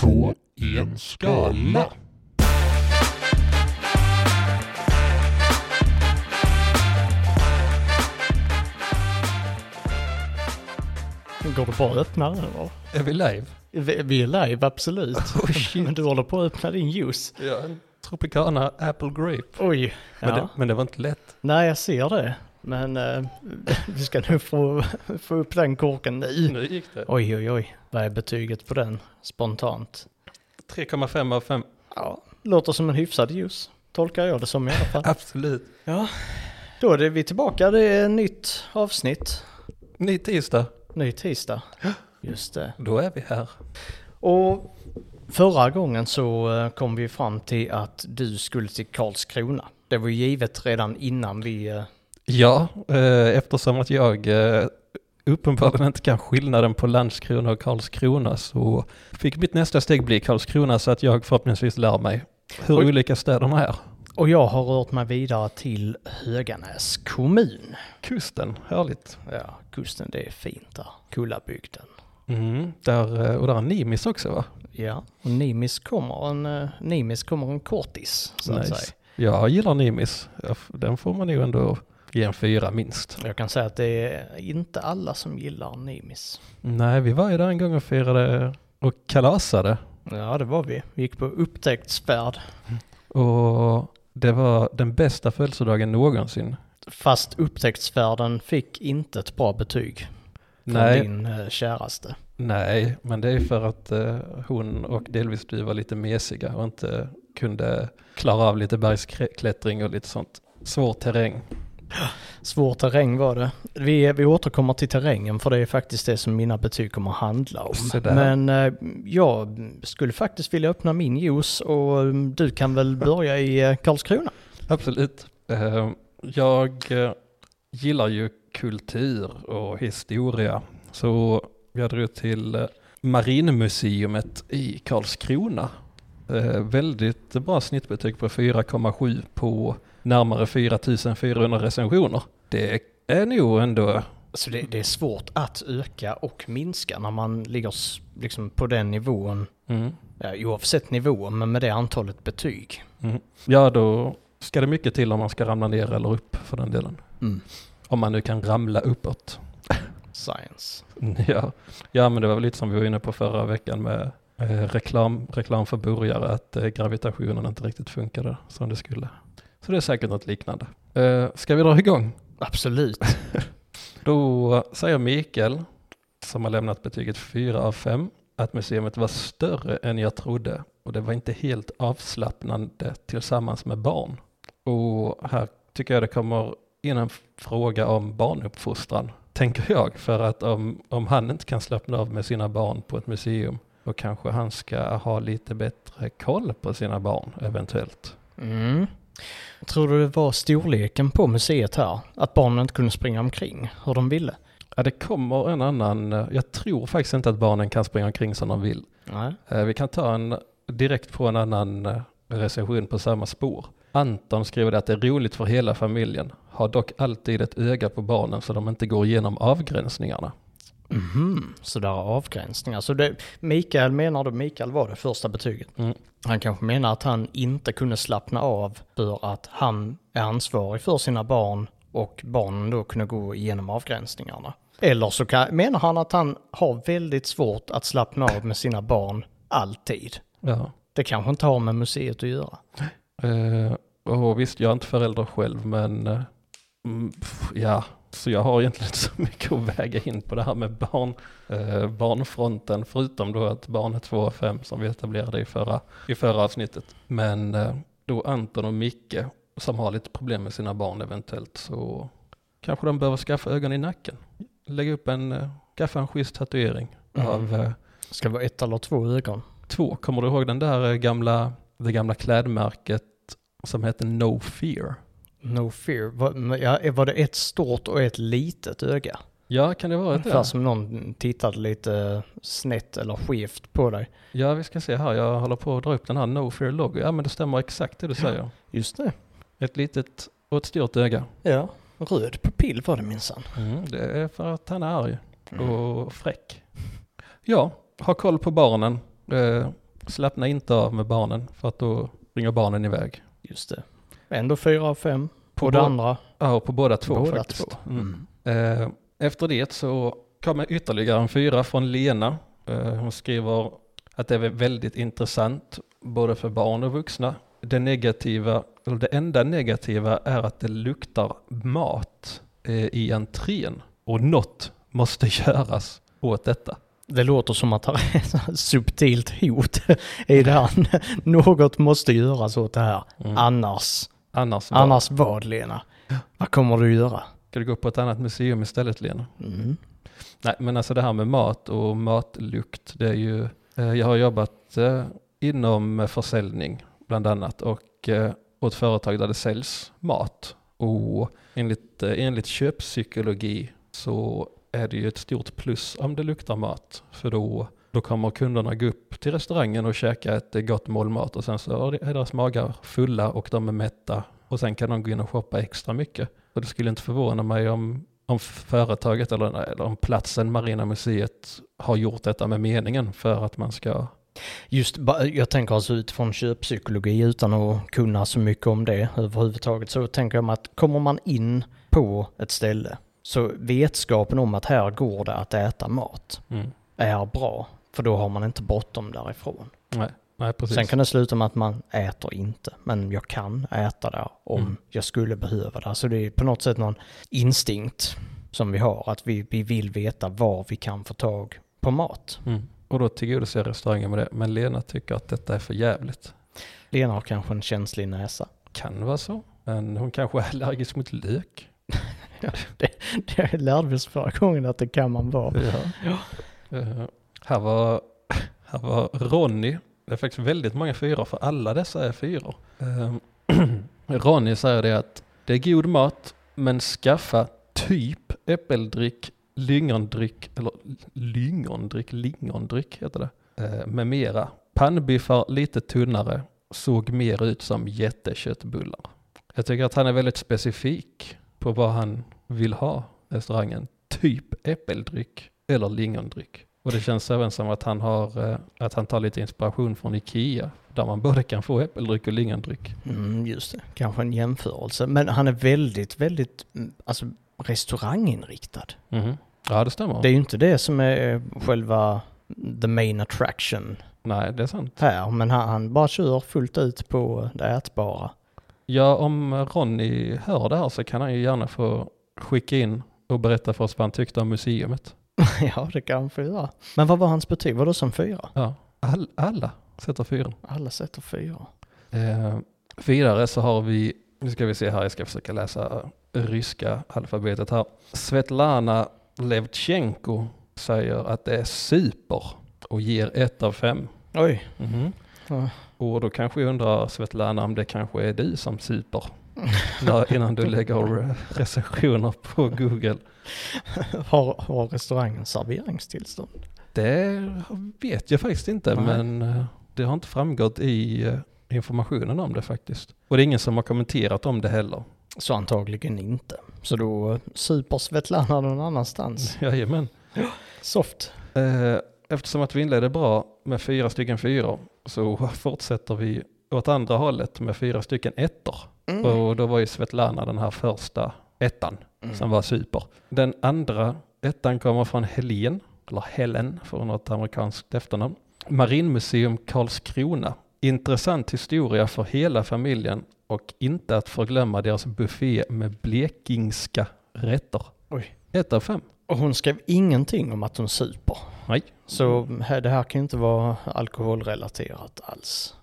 på en skala. Går det bara att öppna den eller? Är vi live? Vi vi är live, absolut. Oh, shit. Men du håller på att öppna din juice. Ja, en Tropicana Apple Grape. Oj. Men, Ja. det, men det var inte lätt. Nej, jag ser det. Men eh, vi ska nu få, få upp den korken nu. Nu gick det. Oj, oj, oj. Vad är betyget på den spontant? 3,5 av 5. Ja, låter som en hyfsad juice. Tolkar jag det som i alla fall. Absolut. Ja, då är det vi tillbaka. Det är nytt avsnitt. Ny tisdag. Ny tisdag. Just det. Då är vi här. Och förra gången så eh, kom vi fram till att du skulle till Karlskrona. Det var givet redan innan vi... Ja, eh, eftersom att jag eh, uppenbarligen inte kan skillnaden på Landskrona och Karlskrona så fick mitt nästa steg bli Karlskrona så att jag förhoppningsvis lär mig hur Oj. olika städerna är. Och jag har rört mig vidare till Höganäs kommun. Kusten, härligt. Ja, kusten det är fint där. Kullabygden. Mm, där, eh, och där är Nimis också va? Ja, och Nimis kommer en, Nimis kommer en kortis så att säga. Jag gillar Nimis. Den får man ju ändå ge en fyra minst. Jag kan säga att det är inte alla som gillar Nimis. Nej, vi var ju där en gång och firade och kalasade. Ja, det var vi. Vi gick på upptäcktsfärd. Och det var den bästa födelsedagen någonsin. Fast upptäcktsfärden fick inte ett bra betyg. Från Nej, din eh, käraste. nej, men det är för att eh, hon och delvis du var lite mesiga och inte kunde klara av lite bergsklättring och lite sånt. Svår terräng. Svår terräng var det. Vi, vi återkommer till terrängen för det är faktiskt det som mina betyg kommer att handla om. Men eh, jag skulle faktiskt vilja öppna min juice och eh, du kan väl börja i eh, Karlskrona. Absolut. Eh, jag gillar ju kultur och historia. Så jag drog till Marinmuseet i Karlskrona. Väldigt bra snittbetyg på 4,7 på närmare 4400 recensioner. Det är nog ändå, Så det, det är svårt att öka och minska när man ligger liksom på den nivån. mm, Ja, oavsett nivå, men med det antalet betyg. mm. ja då ska det mycket till om man ska ramla ner eller upp för den delen. Om man nu kan ramla uppåt. Science. Ja. ja, men det var väl lite som vi var inne på förra veckan med eh, reklam, reklam för burgare, att eh, gravitationen inte riktigt funkade som det skulle. Så det är säkert något liknande. Eh, ska vi dra igång? Absolut. Då säger Mikael, som har lämnat betyget 4 av 5, att museet var större än jag trodde och det var inte helt avslappnande tillsammans med barn. Och här tycker jag det kommer in en fråga om barnuppfostran, tänker jag. För att om, om han inte kan slappna av med sina barn på ett museum, då kanske han ska ha lite bättre koll på sina barn eventuellt. Mm. Tror du det var storleken på museet här? Att barnen inte kunde springa omkring hur de ville? Ja, det kommer en annan, eh, jag tror faktiskt inte att barnen kan springa omkring som de vill. Nej. Eh, Vi kan ta en direkt på en annan eh, recension på samma spår. Anton skriver det att det är roligt för hela familjen. Har dock alltid ett öga på barnen så de inte går igenom avgränsningarna. Mhm, så där är avgränsningar. Så det, Mikael menar då, Mikael var det första betyget. Mm. Han kanske menar att han inte kunde slappna av för att han är ansvarig för sina barn och barnen då kunde gå igenom avgränsningarna. Eller så kan, menar han att han har väldigt svårt att slappna av med sina barn alltid. Ja. Det kanske inte har med museet att göra. Eh, och visst, jag är inte förälder själv men mm, pff, ja, så jag har egentligen inte så mycket att väga in på det här med barn, eh, barnfronten förutom då att barn är 2 och 5 som vi etablerade i förra, i förra avsnittet. Men eh, då Anton och Micke som har lite problem med sina barn eventuellt så kanske de behöver skaffa ögon i nacken. Lägga upp en, eh, skaffa en schysst tatuering Mm. av eh, Ska det vara ett eller två ögon? två. Kommer du ihåg den där eh, gamla, det gamla klädmärket som hette No Fear? No fear. Var, ja, var det ett stort och ett litet öga? Ja, kan det vara Ungefär det? som någon tittade lite snett eller skevt på dig. Ja, vi ska se här. Jag håller på att dra upp den här No Fear logo. Ja, men det stämmer exakt det du säger. Just det. Ett litet och ett stort öga. Ja. Röd pupill var det minsann. Mm, det är för att han är arg och fräck. Ja, ha koll på barnen. Eh, slappna inte av med barnen för att då ringer barnen iväg. Just det. Ändå fyra av fem. På, På det andra. Ja, på båda två Båda faktiskt. två. Mm. Mm. Eh, efter det så kommer ytterligare en fyra från Lena. Eh, hon skriver att det är väldigt intressant både för barn och vuxna. Det negativa, eller det enda negativa är att det luktar mat eh, i entrén och något måste göras åt detta. Det låter som att det är ett subtilt hot i det här. Något måste göras åt det här. Mm. Annars, Annars, vad? annars vad Lena? Vad kommer du göra? ska du gå på ett annat museum istället Lena? Mm. Nej, men alltså det här med mat och matlukt, det är ju, eh, jag har jobbat eh, inom eh, försäljning bland annat och åt företag där det säljs mat. Och enligt, enligt köppsykologi så är det ju ett stort plus om det luktar mat. För då, då kommer kunderna gå upp till restaurangen och käka ett eh, gott mål mat och sen så är deras magar fulla och de är mätta och sen kan de gå in och shoppa extra mycket. Så det skulle inte förvåna mig om om företaget eller, eller om platsen Marina Museet har gjort detta med meningen för att man ska... Just, jag tänker alltså utifrån köppsykologi utan att kunna så mycket om det överhuvudtaget så tänker jag mig att kommer man in på ett ställe så vetskapen om att här går det att äta mat Mm. är bra. För då har man inte bråttom därifrån. Nej, nej, precis. Sen kan det sluta med att man äter inte, men jag kan äta där om Mm. jag skulle behöva det. Så det är på något sätt någon instinkt som vi har, att vi, vi vill veta var vi kan få tag på mat. Mm. Och då tillgodoser restaurangen med det. Men Lena tycker att detta är för jävligt. Lena har kanske en känslig näsa. Kan vara så. Men hon kanske är allergisk mot lök. Det lärde vi oss förra gången att det kan man vara. Ja. Eh, här, var, här var Ronny. Det är faktiskt väldigt många fyror för alla dessa är fyror. Ehm, Ronny säger det att det är god mat men skaffa typ äppeldryck, lyngondryck eller lyngondryck, lingondryck heter det, eh, med mera. Pannbiffar lite tunnare, såg mer ut som jätteköttbullar. Jag tycker att han är väldigt specifik på vad han vill ha restaurangen. Typ äppeldryck eller lingondryck. Och det känns även som att han, har, eh, att han tar lite inspiration från Ikea. Där man både kan få äppeldryck och lingondryck. Mm, just det, kanske en jämförelse. Men han är väldigt, väldigt, mm, alltså restauranginriktad. Mhm. Ja det stämmer. Det är ju inte det som är själva the main attraction Nej det är sant. här, men han, han bara kör fullt ut på det ätbara. Ja om Ronny hör det här så kan han ju gärna få skicka in och berätta för oss vad han tyckte om museumet. ja, det kan han göra. Men vad var hans betyg? Var det som fyra? Ja, all, alla sätter fyra. Alla sätter fyra. Eh, vidare så har vi, nu ska vi se här, jag ska försöka läsa ryska alfabetet här. Svetlana Levchenko säger att det är super och ger ett av fem. Oj. Mhm. Ja. Och då kanske jag undrar Svetlana om det kanske är du som super innan du lägger recensioner på Google. Har, har restaurangen serveringstillstånd? Det vet jag faktiskt inte Nej. men eh, det har inte framgått i eh, informationen om det faktiskt. Och det är ingen som har kommenterat om det heller. Så antagligen inte. Så då super Svetlana någon annanstans. Jajamän. Soft. Eh, Eftersom att vi inledde bra med fyra stycken fyror så fortsätter vi åt andra hållet med fyra stycken ettor. Mm. Och då var ju Svetlana den här första ettan som var super. Den andra ettan kommer från Helen, eller Helen för något amerikanskt efternamn. Marinmuseum Karlskrona. Intressant historia för hela familjen och inte att förglömma deras buffé med blekingska rätter. Oj. Ett av fem. Och hon skrev ingenting om att hon super. Nej. Så här, det här kan ju inte vara alkoholrelaterat alls.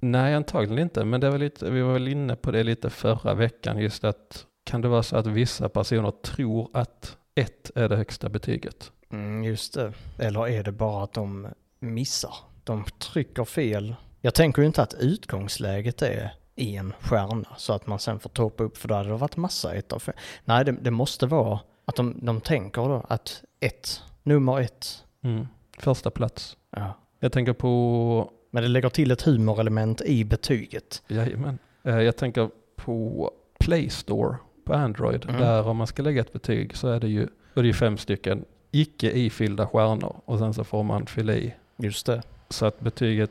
Nej, antagligen inte. Men det var lite, vi var väl inne på det lite förra veckan. Just att kan det vara så att vissa personer tror att ett är det högsta betyget? Mm, just det. Eller är det bara att de missar? De trycker fel. Jag tänker ju inte att utgångsläget är en stjärna så att man sen får toppa upp för då hade det varit massa ett av fem. Nej, det, det måste vara att de, de tänker då att ett, nummer ett. Mm. Första plats. Ja. Jag tänker på, Men det lägger till ett humorelement i betyget. jajamän. Eh, Jag tänker på Play Store på Android. Mm. Där om man ska lägga ett betyg så är det ju, då är det ju fem stycken icke ifyllda stjärnor och sen så får man fylla i. Just det. Så att betyget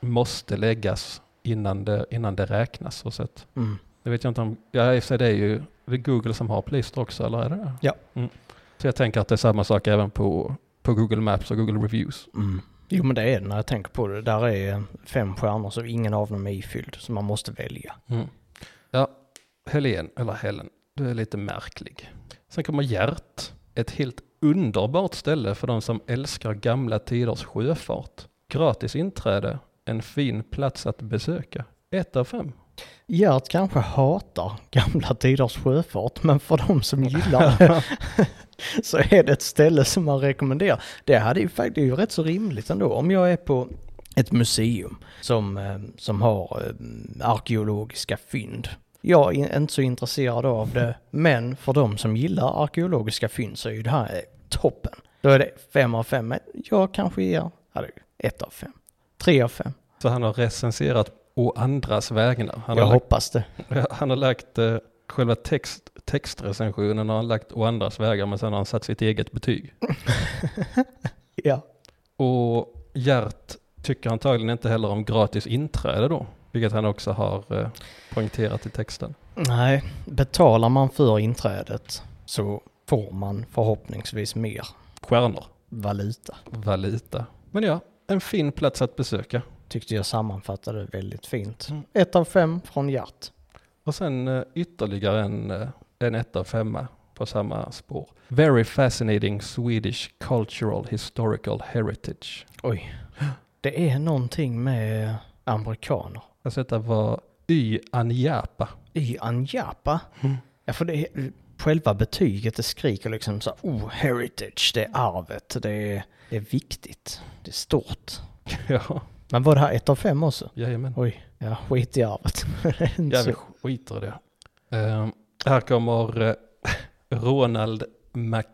måste läggas innan det, innan det räknas. Så att, Mm. det vet jag inte om, ja i det är ju det är Google som har Play Store också, eller är det det? Ja. Mm. Så jag tänker att det är samma sak även på, på Google Maps och Google Reviews. Mm. Jo men det är det när jag tänker på det. Där är fem stjärnor så ingen av dem är ifylld. Så man måste välja. Mm. Helen, eller Helen, du är lite märklig. Sen kommer Gert, ett helt underbart ställe för de som älskar gamla tiders sjöfart. Gratis inträde, en fin plats att besöka. Ett av fem. Gert kanske hatar gamla tiders sjöfart men för de som gillar det så är det ett ställe som man rekommenderar. Det hade ju faktiskt det är ju rätt så rimligt ändå. Om jag är på ett museum som, eh, som har eh, arkeologiska fynd. Jag är inte så intresserad av det, men för de som gillar arkeologiska fynd så är ju det här toppen. Då är det fem av fem, men jag kanske ger ett av fem. Tre av fem. Så han har recenserat å andras vägnar. Han jag har lagt, hoppas det. han har lagt eh, själva text, textrecensionen har han lagt å andras vägar men sen har han satt sitt eget betyg. Ja. Och Gert tycker antagligen inte heller om gratis inträde då, vilket han också har eh, poängterat i texten. Nej, betalar man för inträdet så får man förhoppningsvis mer Stjärnor, valuta. valuta. Men ja, en fin plats att besöka. Tyckte jag sammanfattade väldigt fint. Mm. Ett av fem från Gert. Och sen eh, ytterligare en, eh, en etta och femma på samma spår. Very fascinating Swedish cultural historical heritage. Oj. Det är någonting med amerikaner. Alltså detta var Y Anjapa. I Anjapa. Mm. Ja, för det är, själva betyget det skriker liksom så oh, heritage, det är arvet, det är, det är viktigt, det är stort. ja, Men var det här ett av fem också? jajamän. Oj, ja, skit i arvet. Ja, vi skiter i det. Eh, här kommer eh, Ronald Mac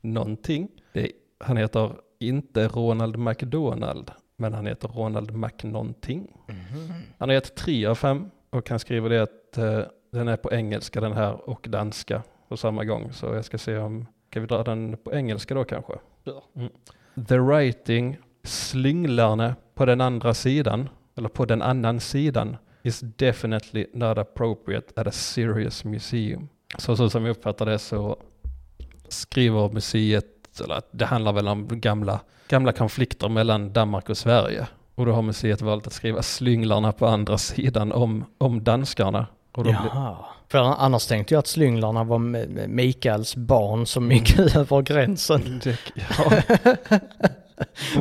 någonting. Det, han heter inte Ronald McDonald, men han heter Ronald Mac någonting. Mhm. Han har gett tre av fem och han skriver det att eh, den är på engelska den här och danska på samma gång. Så jag ska se om, kan vi dra den på engelska då kanske? Ja. Mm. The writing, slynglarna på den andra sidan, eller på den annan sidan, is definitely not appropriate at a serious museum. Så, så som jag uppfattar det så skriver museet, eller att det handlar väl om gamla, gamla konflikter mellan Danmark och Sverige. Och då har museet valt att skriva slynglarna på andra sidan om, om danskarna. Och då Jaha. För annars tänkte jag att slynglarna var Mikaels barn som gick över gränsen. det, ja,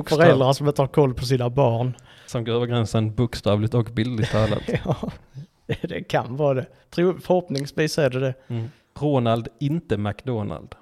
Föräldrar som inte har koll på sina barn. som går över gränsen bokstavligt och bildligt talat. Ja, det, kan vara det. Förhoppningsvis är det det. Mm. Ronald, inte McDonald.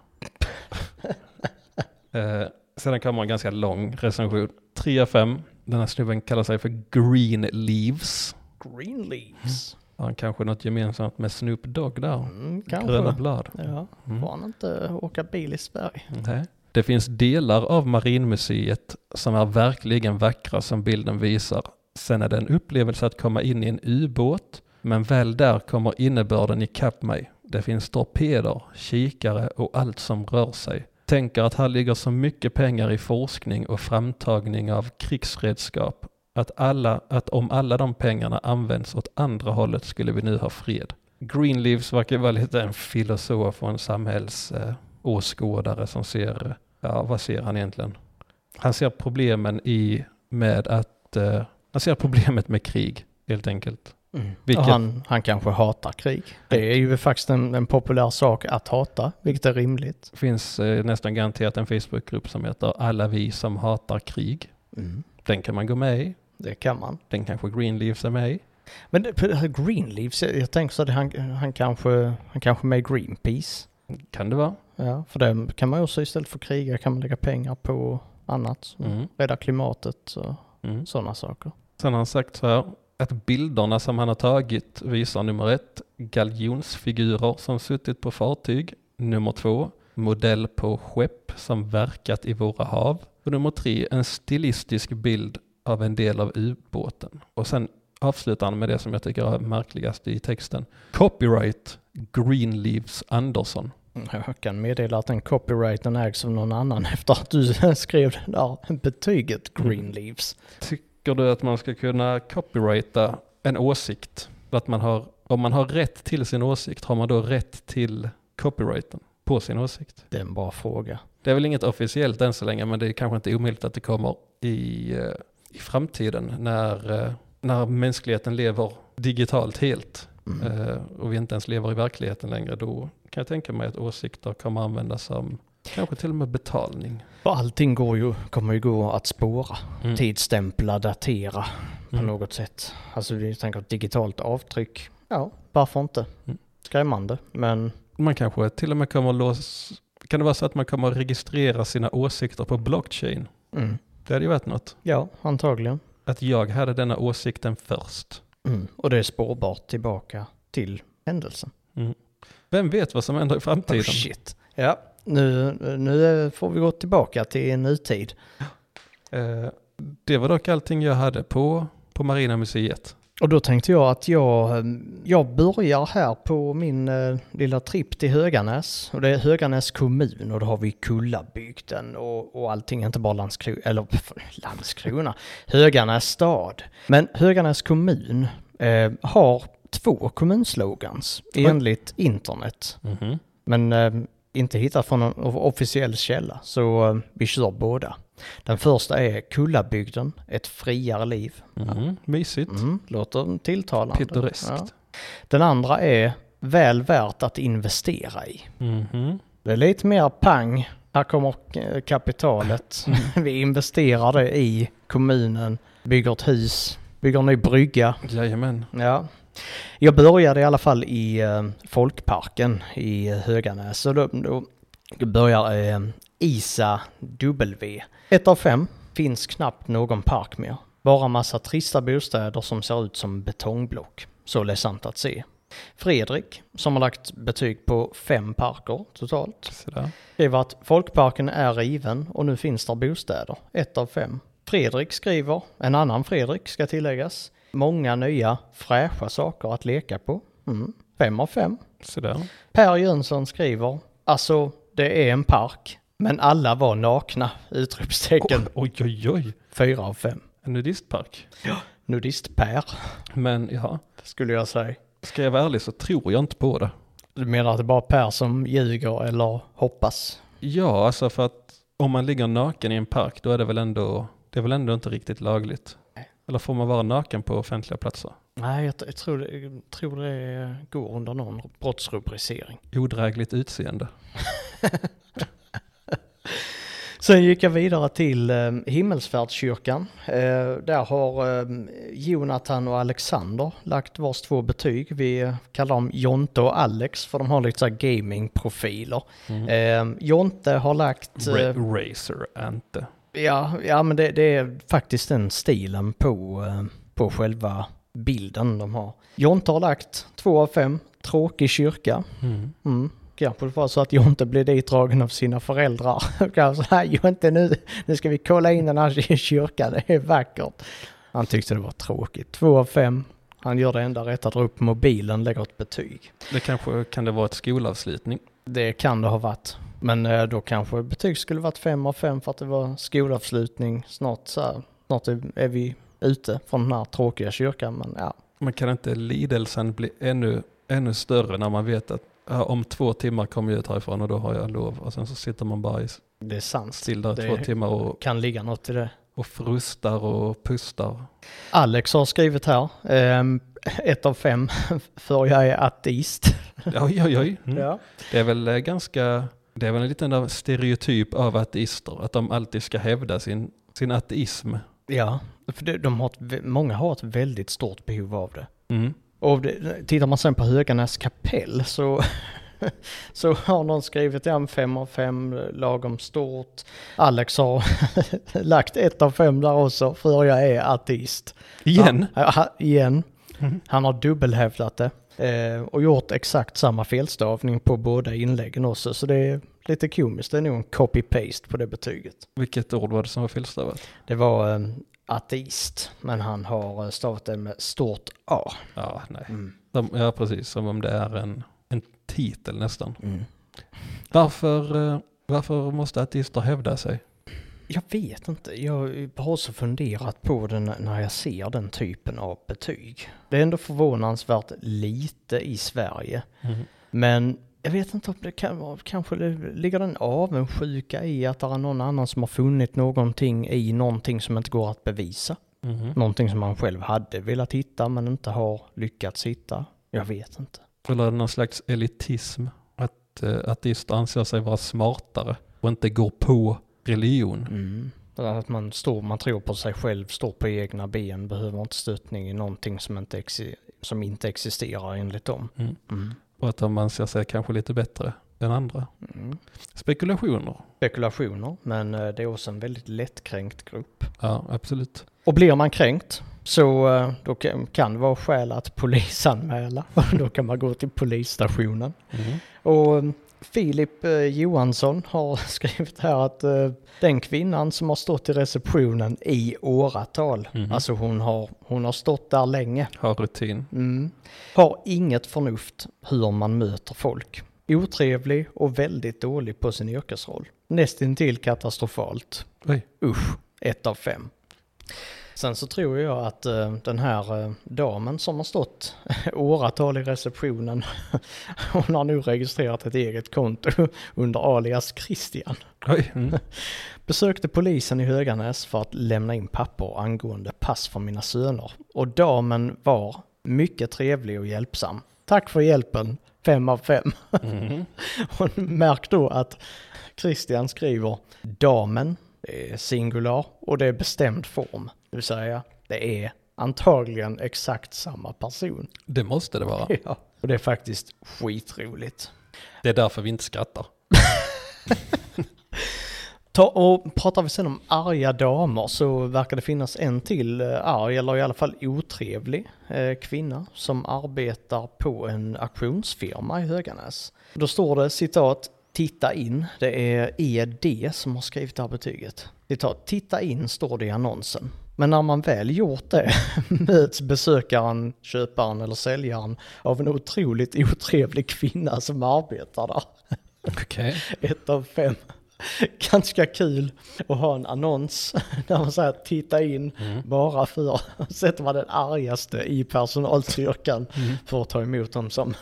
Eh, sedan kommer en ganska lång recension. 3 av 5. Den här snubben kallar sig för Green Leaves. Green leaves. Har han kanske något gemensamt med Snoop Dogg där? Mm, Gröna kanske. blad. Ja, Mm. får han inte åka bil i Sverige? Nej. Det finns delar av Marinmuseet som är verkligen vackra som bilden visar. Sen är det en upplevelse att komma in i en ubåt, men väl där kommer innebörden ikapp mig. Det finns torpeder, kikare och allt som rör sig. Tänker att här ligger så mycket pengar i forskning och framtagning av krigsredskap att, alla, att om alla de pengarna används åt andra hållet skulle vi nu ha fred. Greenleaves verkar vara lite en filosof och en samhällsåskådare eh, som ser, ja vad ser han egentligen? Han ser problemen i med att, eh, han ser problemet med krig helt enkelt. Mm. Vilket- han, han kanske hatar krig. Det är ju faktiskt en, en populär sak att hata, vilket är rimligt. Det finns eh, nästan garanterat en Facebookgrupp som heter Alla vi som hatar krig. Den kan man gå med i. Det kan man. Den kanske Greenleaves är med i. Men Greenleaves, jag, tänker så att han, han kanske, han kanske är med i Greenpeace. Kan det vara. Ja, för det kan man också istället för kriga kan man lägga pengar på annat. Mm. Rädda klimatet och Mm. sådana saker. Sen har han sagt så här att bilderna som han har tagit visar nummer ett galjonsfigurer som suttit på fartyg. Nummer två modell på skepp som verkat i våra hav. Och nummer tre en stilistisk bild av en del av ubåten. Och sen avslutar han med det som jag tycker är märkligast i texten. Copyright Greenleaves Andersson. Jag kan meddela att den copyrighten ägs av någon annan efter att du skrev det där betyget Greenleaves. Tycker Tycker du att man ska kunna copyrighta en åsikt? Att man har, om man har rätt till sin åsikt, har man då rätt till copyrighten på sin åsikt? Det är en bra fråga. Det är väl inget officiellt än så länge, men det är kanske inte omöjligt att det kommer i, eh, i framtiden när, eh, när mänskligheten lever digitalt helt Mm. eh, och vi inte ens lever i verkligheten längre. Då kan jag tänka mig att åsikter kommer användas som kanske till och med betalning. För allting går ju, kommer ju gå att spåra. Mm. Tidsstämpla, datera på Mm. något sätt. Alltså vi tänker ett digitalt avtryck. Ja, varför inte? Mm. Skrämmande, men Man kanske till och med kommer lås... Kan det vara så att man kommer att registrera sina åsikter på blockchain? mm. Det hade ju varit något. ja, antagligen. Att jag hade denna åsikten först. Mm. Och det är spårbart tillbaka till händelsen. Vem vet vad som händer i framtiden? Oh shit. Ja, nu, nu får vi gå tillbaka till nutid. Eh, det var dock allting jag hade på, på Marina Museet. Och då tänkte jag att jag, eh, jag börjar här på min eh, lilla tripp till Höganäs. Och det är Höganäs kommun och då har vi Kullabygden och, och allting, inte bara Landskrona, eller Landskrona, Höganäs stad. Men Höganäs kommun eh, har två kommunslogans enligt internet. Mhm. Men eh, inte hittat från någon officiell källa, så eh, vi kör båda. Den första är Kullabygden, ett friare liv. Mhm. Mysigt. Mm, låter tilltalande. Pittoreskt. Ja. Den andra är väl värt att investera i. Mhm. Det är lite mer pang. Här kommer kapitalet. Vi investerar det i kommunen, bygger ett hus, bygger en ny brygga. Jajamän. Ja. Jag började i alla fall i eh, Folkparken i Höganäs. Så då, då börjar eh, ISA W. Ett av fem. Finns knappt någon park mer. Bara massa trista bostäder som ser ut som betongblock. Så ledsamt att se. Fredrik, som har lagt betyg på fem parker totalt, Sådär. skriver att folkparken är riven och nu finns där bostäder. Ett av fem. Fredrik skriver, en annan Fredrik ska tilläggas, många nya fräscha saker att leka på. Mm. Fem av fem. Sådär. Per Jönsson skriver, alltså det är en park, men alla var nakna! Utropstecken. Oj, oj, oj. Fyra av fem. En nudistpark. Nudist-Per, Men ja, skulle jag säga. ska jag vara ärlig så tror jag inte på det. Du menar att det är bara Per som ljuger eller hoppas? Ja, alltså för att om man ligger naken i en park då är det väl ändå, det är väl ändå inte riktigt lagligt. Eller får man vara naken på offentliga platser? Nej, jag, jag, tror, jag tror det går under någon brottsrubricering. Odrägligt utseende. Sen gick jag vidare till eh, Himmelsfärdskyrkan. Eh, där har eh, Jonathan och Alexander lagt vars två betyg. Vi kallar dem Jonte och Alex för de har lite så gamingprofiler. Mm. Eh, Jonte har lagt... Ra- Eh, Racer, inte. Ja, ja, men det, det är faktiskt den stilen på, eh, på själva bilden de har. Jonte har lagt två av fem. Tråkig kyrka. Mm. Mm. Kanske det var så att Jonte blev ditdragen av sina föräldrar. Kanske Jonte nu, nu ska vi kolla in den här kyrkan, det är vackert. Han tyckte det var tråkigt. Två av fem. Han gör det enda rätta, drar upp mobilen, lägger ett betyg. Det kanske kan det vara ett skolavslutning. Det kan det ha varit. Men eh, då kanske betyg skulle varit fem av fem för att det var skolavslutning. Snart, så här, snart är vi ute från den här tråkiga kyrkan. Men ja, Man kan inte lidelsen bli ännu, ännu större när man vet att om två timmar kommer jag ut härifrån och då har jag lov. Och sen så sitter man bara i det är sant. still där Det- två timmar och, Kan ligga något i det. och frustar och pustar. Alex har skrivit här, ehm, ett av fem, för jag är ateist. Oj, oj, oj. Mm. Ja. Det är väl eh, ganska, det är väl en liten stereotyp av ateister, att de alltid ska hävda sin, sin ateism. ja, för de har ett, många har ett väldigt stort behov av det. Mm. Och det, tittar man sen på Höganäs kapell så, så har någon skrivit ja, en fem av fem, lagom stort. Alex har lagt ett av fem där också, för jag är ateist. Igen? Ja, ha- igen. Mm. Han har dubbelhävdat det. Eh, och gjort exakt samma felstavning på båda inläggen också. Så det är lite komiskt. Det är nog en copy-paste på det betyget. Vilket ord var det som var felstavat? Det var eh, ateist, men han har eh, stavat det med stort A. Ja, nej. Mm. Som, ja, precis. Som om det är en, en titel nästan. Mm. Varför, eh, varför måste ateister hävda sig? Jag vet inte, jag har också funderat på det när- jag ser den typen av betyg. Det är ändå förvånansvärt lite i Sverige. Mm. Men jag vet inte om det kan vara, kanske ligger en avundsjuka i att det är någon annan som har funnit någonting i någonting som inte går att bevisa. Mhm. Någonting som man själv hade velat hitta men inte har lyckats hitta. Jag vet inte. Eller någon slags elitism? Att eh, ateister anser sig vara smartare och inte går på religion. Mm. Att man, står, man tror på sig själv, står på egna ben, behöver inte stöttning i någonting som inte, exi- som inte existerar enligt dem. Mm. Mm. Och att de anser sig kanske lite bättre än andra. Mm. Spekulationer. Spekulationer, men eh, det är också en väldigt lättkränkt grupp. Ja, absolut. Och blir man kränkt så eh, då kan det vara skäl att polisanmäla. då kan man gå till polisstationen. Mm. Och Filip eh, Johansson har skrivit här att eh, den kvinnan som har stått i receptionen i åratal, Mhm. alltså hon har, hon har stått där länge, Har rutin. mm, har inget förnuft hur man möter folk. Otrevlig och väldigt dålig på sin yrkesroll. Nästintill katastrofalt. Oj. Usch, ett av fem. Sen så tror jag att eh, den här eh, damen som har stått åratal i receptionen, hon har nu registrerat ett eget konto under alias Christian. Mm. Besökte polisen i Höganäs för att lämna in papper angående pass för mina söner. Och damen var mycket trevlig och hjälpsam. Tack för hjälpen, fem av fem. Mm. Och märk då att Christian skriver damen, det är singular och det är bestämd form. Det vill säga, det är antagligen exakt samma person. Det måste det vara. Ja. Och det är faktiskt skitroligt. Det är därför vi inte skrattar. Ta, och pratar vi sen om arga damer så verkar det finnas en till eh, arg, eller i alla fall otrevlig eh, kvinna som arbetar på en auktionsfirma i Höganäs. Då står det citat Titta in, det är ED som har skrivit det här betyget. Citat, titta in står det i annonsen. Men när man väl gjort det möts besökaren, köparen eller säljaren av en otroligt otrevlig kvinna som arbetar där. Okej. Ett av fem. Ganska kul att ha en annons där man säger titta in bara för sätter man den argaste i personalstyrkan för att ta emot dem som,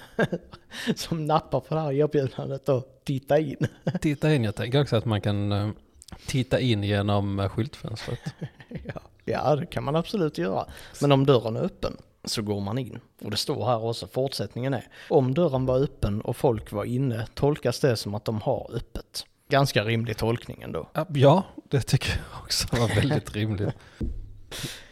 som nappar på det här erbjudandet och titta in. Titta in, jag tänker också att man kan eh, titta in genom eh, skyltfönstret. Ja, ja, det kan man absolut göra. Men om dörren är öppen så går man in. Och det står här också, fortsättningen är, om dörren var öppen och folk var inne tolkas det som att de har öppet. Ganska rimlig tolkning ändå. Ja, det tycker jag också var väldigt rimligt.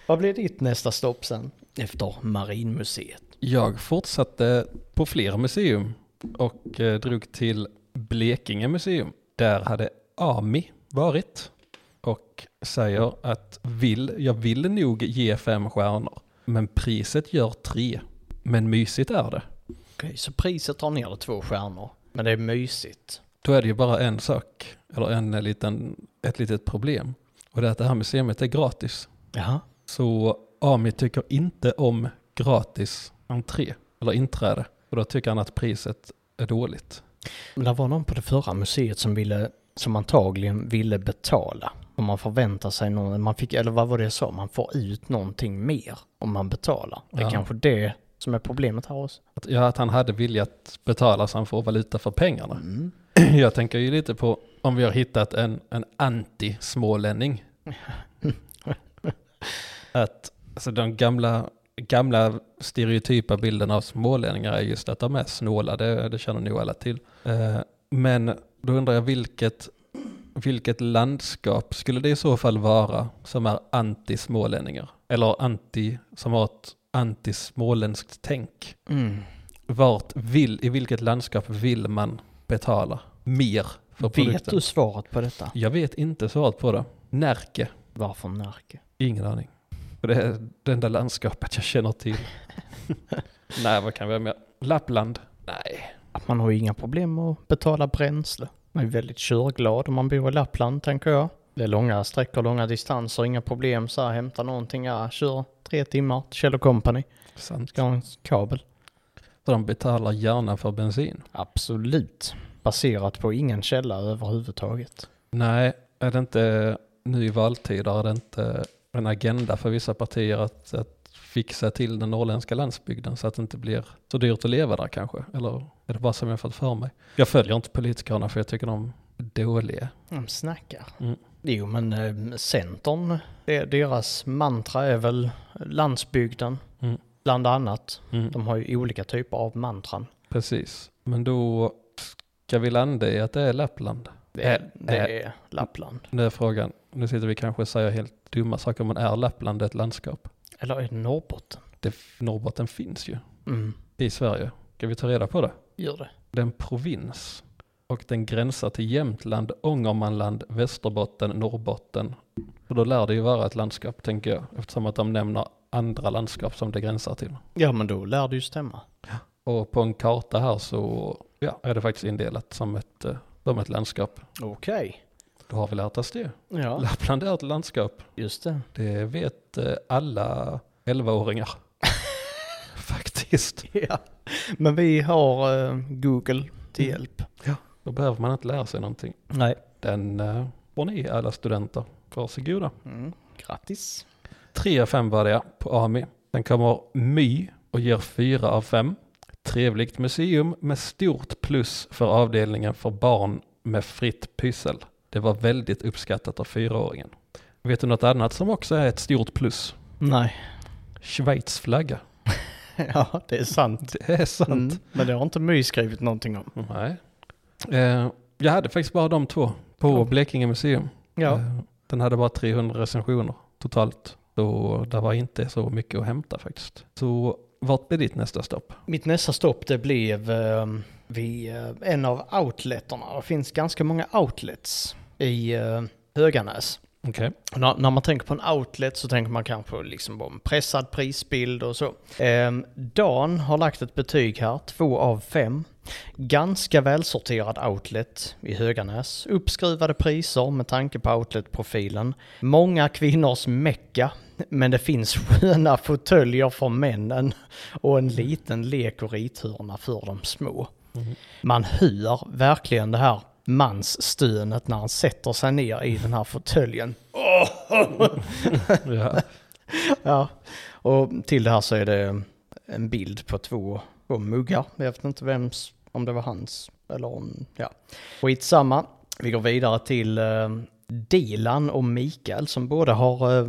Vad blir ditt nästa stopp sen? Efter Marinmuseet. Jag fortsatte på flera museum och eh, drog till Blekinge museum. Där hade AMI varit och säger att vill, jag vill nog ge fem stjärnor, men priset gör tre. Men mysigt är det. Okej, så priset tar ner det två stjärnor. Men det är mysigt. Då är det ju bara en sak, eller en liten, ett litet problem. Och det är att det här museet är gratis. Jaha. Så Ami tycker inte om gratis entré, eller inträde. Och då tycker han att priset är dåligt. Men det var någon på det förra museet som ville, som antagligen ville betala. Om man förväntar sig någon, man fick, eller vad var det jag sa, man får ut någonting mer om man betalar. Det är Ja. kanske det som är problemet här också. Ja, att han hade viljat betala så han får valuta för pengarna. Mm. Jag tänker ju lite på om vi har hittat en, en anti-smålänning. att alltså de gamla, gamla stereotypa bilderna av smålänningar är just att de är snåla, det, det känner nog alla till. Eh, men då undrar jag vilket, vilket landskap skulle det i så fall vara som är anti-smålänningar? Eller anti, som har ett anti-småländskt tänk? Mm. Vart vill, i vilket landskap vill man betala mer för Vet produkten? du svaret på detta? Jag vet inte svaret på det. Närke? Varför Närke? Ingen aning. För det är det enda landskapet jag känner till. Nej, vad kan vi ha med? Lappland? Nej. Man har ju inga problem att betala bränsle. Man är väldigt körglad om man bor i Lappland, tänker jag. Det är långa sträckor, långa distanser, inga problem så här, hämta någonting, ja, kör tre timmar till Kjell Company. Sant. Ska ha en kabel. Så de betalar gärna för bensin. Absolut. Baserat på ingen källa överhuvudtaget. Nej, är det inte nu i valtider är det inte en agenda för vissa partier att, att fixa till den norrländska landsbygden så att det inte blir så dyrt att leva där kanske? Eller är det bara som jag fått för mig? Jag följer inte politikerna för jag tycker de är dåliga. De snackar. Mm. Jo, men eh, Centern, deras mantra är väl landsbygden, Mm. Bland annat. Mm. De har ju olika typer av mantran. Precis, men då ska vi landa i att det är Lappland. Det är, det är Lappland. Det är frågan. Nu sitter vi kanske och säger helt dumma saker, men är Lappland ett landskap? Eller är det Norrbotten? Det, Norrbotten finns ju Mm, i Sverige. Ska vi ta reda på det? gör det. Det är en provins och den gränsar till Jämtland, Ångermanland, Västerbotten, Norrbotten. Och då lär det ju vara ett landskap, tänker jag, eftersom att de nämner andra landskap som det gränsar till. Ja, men då lär det ju stämma. Och på en karta här så ja, är det faktiskt indelat som ett, eh, som ett landskap. Okej. Då har vi lärt oss det. Ja, Lappland är ett landskap. just det. Det vet eh, alla 11-åringar. Faktiskt. Ja. Men vi har eh, Google till Mm. hjälp. Då behöver man inte lära sig någonting. Nej. Den eh, får ni alla studenter. Varsågoda. Mm. Grattis. 3 av 5 var det på AMI. Sen kommer My och ger 4 av 5. Trevligt museum med stort plus för avdelningen för barn med fritt pyssel. Det var väldigt uppskattat av fyraåringen. Vet du något annat som också är ett stort plus? Nej. Schweiz flagga. Ja, det är sant. Det är sant. Mm. Men det har inte My skrivit någonting om. Nej. Eh, jag hade faktiskt bara de två på Ja. Blekinge museum. Ja. Eh, den hade bara 300 recensioner totalt. Så det var inte så mycket att hämta faktiskt. Så vart blir ditt nästa stopp? Mitt nästa stopp det blev eh, vid eh, en av outletterna, Det finns ganska många outlets i eh, Höganäs. Och När, när man tänker på en outlet så tänker man kanske liksom på en pressad prisbild och så. Ehm, Dan har lagt ett betyg här, två av fem. Ganska välsorterad outlet i Höganäs. Uppskruvade priser med tanke på outletprofilen. Många kvinnors mecka. Men det finns sköna fåtöljer för männen och en liten lek och rithörna för de små. Mhm. Man hör verkligen det här mansstönet när han sätter sig ner i den här fåtöljen. Ja. Ja, och till det här så är det en bild på två, två muggar. Jag vet inte vems, om det var hans eller om, ja. Skitsamma. Vi går vidare till eh, Dilan och Mikael som båda har eh,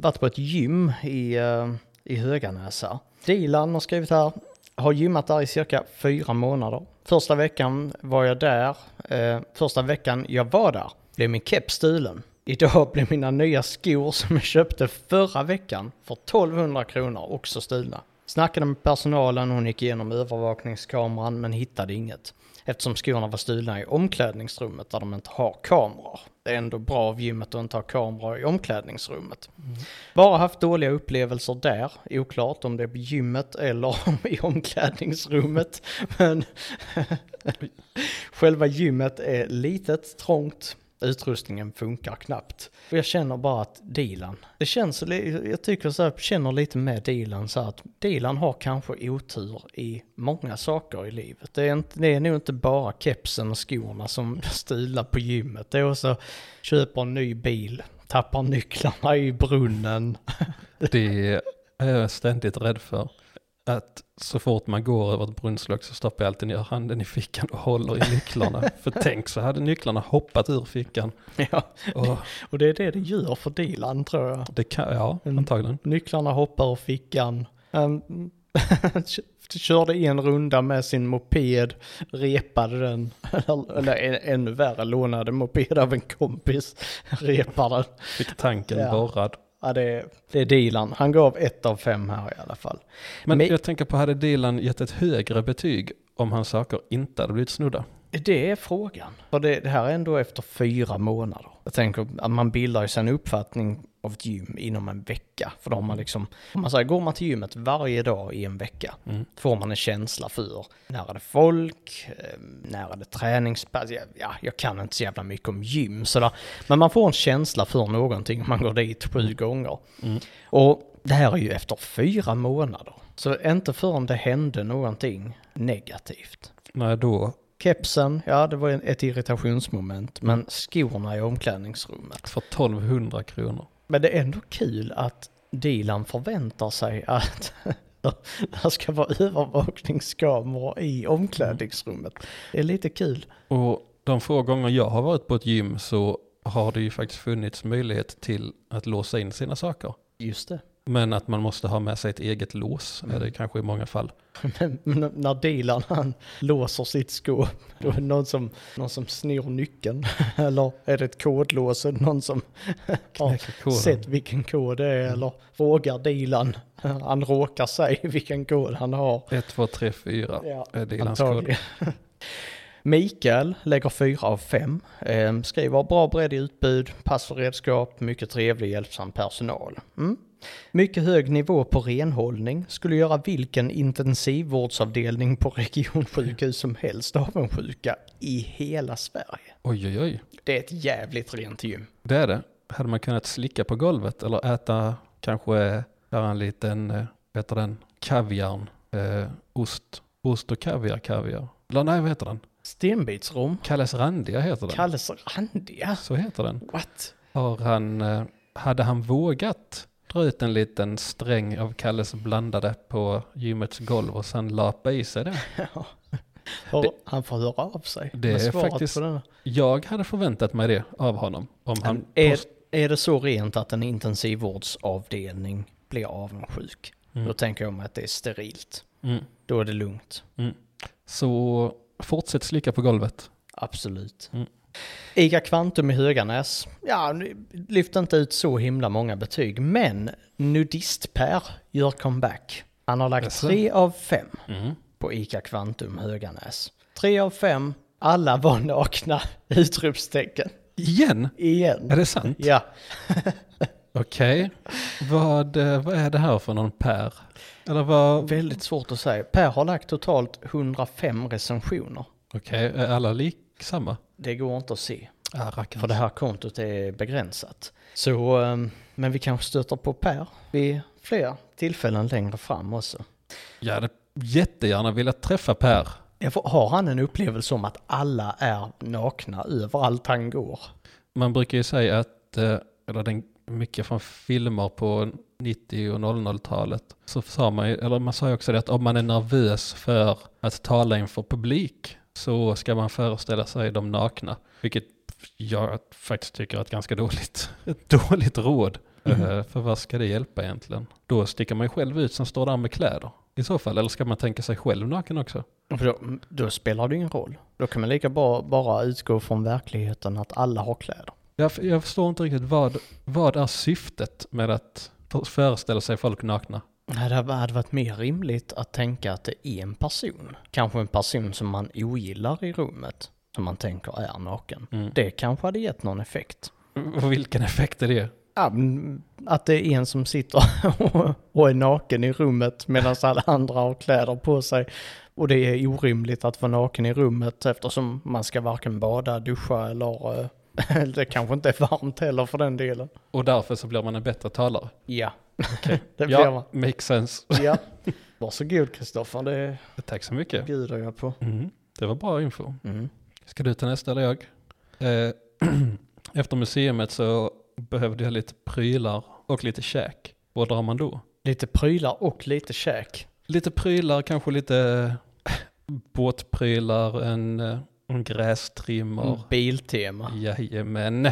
varit på ett gym i, eh, i Höganäs. Dilan har skrivit här, har gymmat där i cirka fyra månader. Första veckan var jag där, eh, första veckan jag var där blev min keps stulen. Idag blev mina nya skor som jag köpte förra veckan för 1200 kronor också stulna. Snackade med personalen, hon gick igenom övervakningskameran men hittade inget. Eftersom skorna var stulna i omklädningsrummet där de inte har kameror. Det är ändå bra av gymmet att inte ha kameror i omklädningsrummet. Bara haft dåliga upplevelser där, oklart om det är på gymmet eller om i omklädningsrummet. Men själva gymmet är litet, trångt, utrustningen funkar knappt. Och jag känner bara att Dilan, det känns, jag tycker så här, känner lite med Dilan så här att Dilan har kanske otur i många saker i livet. Det är, inte, det är nog inte bara kepsen och skorna som blir stulna på gymmet. Det är också köper en ny bil, tappar nycklarna i brunnen. Det är jag ständigt rädd för. Att så fort man går över ett brunnslock så stoppar jag alltid ner handen i fickan och håller i nycklarna. för tänk så hade nycklarna hoppat ur fickan. Ja, Och och det är det det gör för Dilan tror jag. det kan, ja, Mm. antagligen. Nycklarna hoppar ur fickan. Um, körde en runda med sin moped, repade den, eller, ännu värre, lånade moped av en kompis, repade den. Fick tanken Ja. borrad. Ja, det, är- det är Dilan. Han gav ett av fem här i alla fall. Men Men- jag tänker på, hade Dilan gett ett högre betyg om hans saker inte hade blivit snodda? Det är frågan. För det, det här är ändå efter fyra månader. Jag tänker att man bildar ju sig en uppfattning av gym inom en vecka. För då har man liksom, om man säger, går man till gymmet varje dag i en vecka, Mm. får man en känsla för när är det folk, eh, när är det träningspass, ja, ja, jag kan inte så jävla mycket om gym sådär. Men man får en känsla för någonting om man går dit sju gånger. Mm. Och det här är ju efter fyra månader. Så inte förrän det hände någonting negativt. Nej, då Kepsen, ja det var ett irritationsmoment. Men skorna i omklädningsrummet. För 1200 kronor. Men det är ändå kul att Dilan förväntar sig att det ska vara övervakningskameror i omklädningsrummet. Det är lite kul. Och de få gånger jag har varit på ett gym så har det ju faktiskt funnits möjlighet till att låsa in sina saker. Just det. Men att man måste ha med sig ett eget lås är det kanske i många fall. Men, men när Dilan han låser sitt skåp, då är det någon som, någon som snor nyckeln. Eller är det ett kodlås? Är det någon som har sett vilken kod det är? Eller frågar Dilan? Han råkar säga vilken kod han har. 1, 2, 3, 4 Ja, är Dilans kod. Mikael lägger 4 av 5. Eh, skriver bra bredd i utbud, pass och redskap, mycket trevlig hjälpsam personal. Mm. Mycket hög nivå på renhållning, skulle göra vilken intensivvårdsavdelning på regionsjukhus som helst avundsjuka i hela Sverige. Oj, oj, oj. Det är ett jävligt rent gym. Det är det. Hade man kunnat slicka på golvet eller äta kanske göra en liten, eh, vad heter den, kaviarn, eh, ost, ost och kaviar, kaviar. Eller nej, vad heter den? Stenbitsrom. Kalles randiga heter den. Kalles randiga. Så heter den. What? Har han, eh, hade han vågat dra ut en liten sträng av Kalles blandade på gymmets golv och sen lapa i sig det? Hör, Det- han får höra av sig. Det är faktiskt- denna. Jag hade förväntat mig det av honom. Om han är, är det så rent att en intensivvårdsavdelning blir avundsjuk? Mm. Då tänker jag mig att det är sterilt. Mm. Då är det lugnt. Så fortsätt slicka på golvet. Absolut. Mm. ICA Kvantum i Höganäs. Ja, lyfter inte ut så himla många betyg. Men Nudist-Per gör comeback. Han har lagt Jaså? tre av fem Mm. på ICA Kvantum Höganäs. Tre av fem. Alla var nakna! Utropstecken. Igen? Igen. Är det sant? Ja. Okej. Vad, eh, vad är det här för någon Per? Eller vad? Okej, Väldigt svårt att säga. Per har lagt totalt 105 recensioner. är alla liksamma? Det går inte att se. Ah. För det här kontot är begränsat. Så, ehm, men vi kanske stöter på Per vid fler tillfällen längre fram också. Jag hade jättegärna velat träffa Per. Har han en upplevelse om att alla är nakna överallt han går? Man brukar ju säga att, eh, eller den, mycket från filmer på 90 och 00-talet, så sa man ju, eller man sa ju också det att om man är nervös för att tala inför publik så ska man föreställa sig de nakna. Vilket jag faktiskt tycker är ett ganska dåligt, ett dåligt råd. Eh, För vad ska det hjälpa egentligen? Då sticker man ju själv ut som står där med kläder. I så fall, eller ska man tänka sig själv naken också? För då, då spelar det ingen roll. Då kan man lika bra bara utgå från verkligheten att alla har kläder. Jag, jag förstår inte riktigt vad, vad är syftet med att för- föreställa sig folk nakna? Det hade varit mer rimligt att tänka att det är en person. Kanske en person som man ogillar i rummet. Som man tänker är naken. Mm. Det kanske hade gett någon effekt. Och vilken effekt är det? Ja, att det är en som sitter och- och är naken i rummet medan alla andra har kläder på sig. Och det är orimligt att vara naken i rummet eftersom man ska varken bada, duscha eller... eh, det kanske inte är varmt heller för den delen. Och därför så blir man en bättre talare. Ja, det blir ja, man. makes sense. Ja. Varsågod Kristoffer, det Tack så mycket. bjuder jag på. Mm. Det var bra info. Mm. Ska du ta nästa eller jag? Eh, efter museumet så behövde jag lite prylar och lite käk. Vad drar man då? Lite prylar och lite käk. Lite prylar, kanske lite båtprylar, en, eh, en grästrimmer. Mm. Biltema. Jajamän.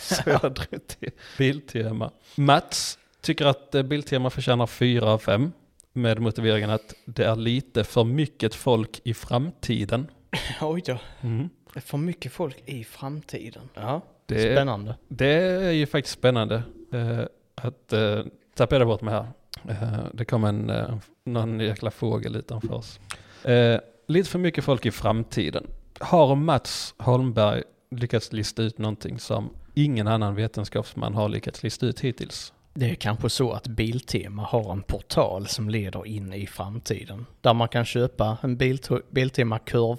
Så jag drog till Biltema. Mats tycker att eh, Biltema förtjänar 4 av 5 med motiveringen att det är lite för mycket folk i framtiden. Oj då. Mm. Det är för mycket folk i framtiden. Ja, Det, spännande. det är ju faktiskt spännande eh, att eh, tappade jag bort mig här. Eh, det kom en, eh, någon jäkla fågel utanför oss. Eh, lite för mycket folk i framtiden. Har Mats Holmberg lyckats lista ut någonting som ingen annan vetenskapsman har lyckats lista ut hittills? Det är kanske så att Biltema har en portal som leder in i framtiden. Där man kan köpa en Bilt- Biltema-kurv,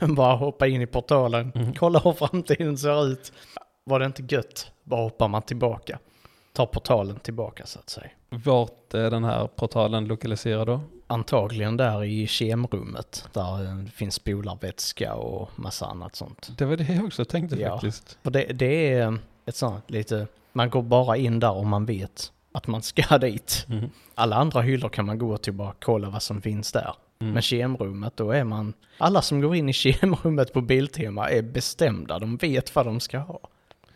bara hoppa in i portalen, Mhm. kolla hur framtiden ser ut. Var det inte gött? Bara hoppar man tillbaka. Tar portalen tillbaka så att säga. Vart är den här portalen lokaliserad då? antagligen där i kemrummet. Där det finns spolarvätska och massa annat sånt. Det var det jag också tänkte Ja. faktiskt. För det, det är ett sånt lite, man går bara in där om man vet att man ska dit. Mm. Alla andra hyllor kan man gå till och bara kolla vad som finns där. Mm. Men kemrummet, då är man... Alla som går in i kemrummet på Biltema är bestämda, de vet vad de ska ha.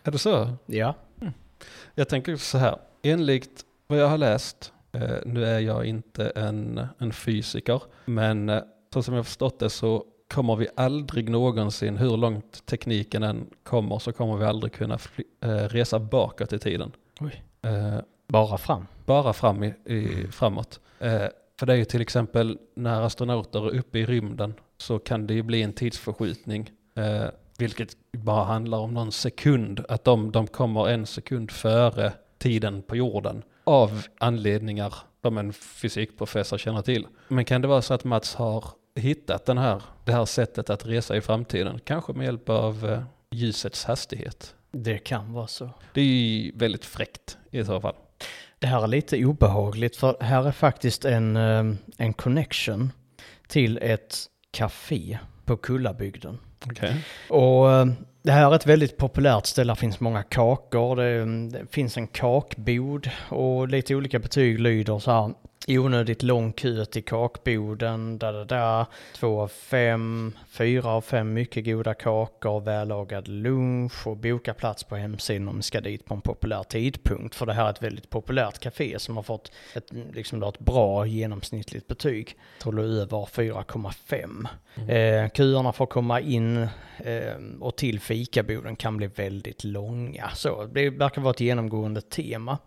Är det så? Ja. Jag tänker så här, enligt vad jag har läst, eh, nu är jag inte en, en fysiker, men eh, så som jag har förstått det så kommer vi aldrig någonsin, hur långt tekniken än kommer, så kommer vi aldrig kunna eh, resa bakåt i tiden. Eh, Bara fram. bara fram i, i, framåt. Eh, för det är ju till exempel när astronauter är uppe i rymden så kan det ju bli en tidsförskjutning. Eh, vilket bara handlar om någon sekund. Att de, de kommer en sekund före tiden på jorden. Av anledningar som en fysikprofessor känner till. Men kan det vara så att Mats har hittat den här, det här sättet att resa i framtiden? Kanske med hjälp av eh, ljusets hastighet. Det kan vara så. Det är ju väldigt fräckt i så fall. Det här är lite obehagligt för här är faktiskt en, eh, en connection till ett café på Kullabygden. Okej. Och eh, det här är ett väldigt populärt ställe, det finns många kakor, det, det finns en kakbod och lite olika betyg lyder så här. Onödigt lång kö till kakboden, da da da. Två av fem, fyra av fem mycket goda kakor, vällagad lunch och boka plats på hemsidan om ni ska dit på en populär tidpunkt. För det här är ett väldigt populärt café som har fått ett, liksom då ett bra genomsnittligt betyg. Jag tror det över 4,5. Eh, köerna för att komma in eh, och till fikaboden kan bli väldigt långa. Så det verkar vara ett genomgående tema.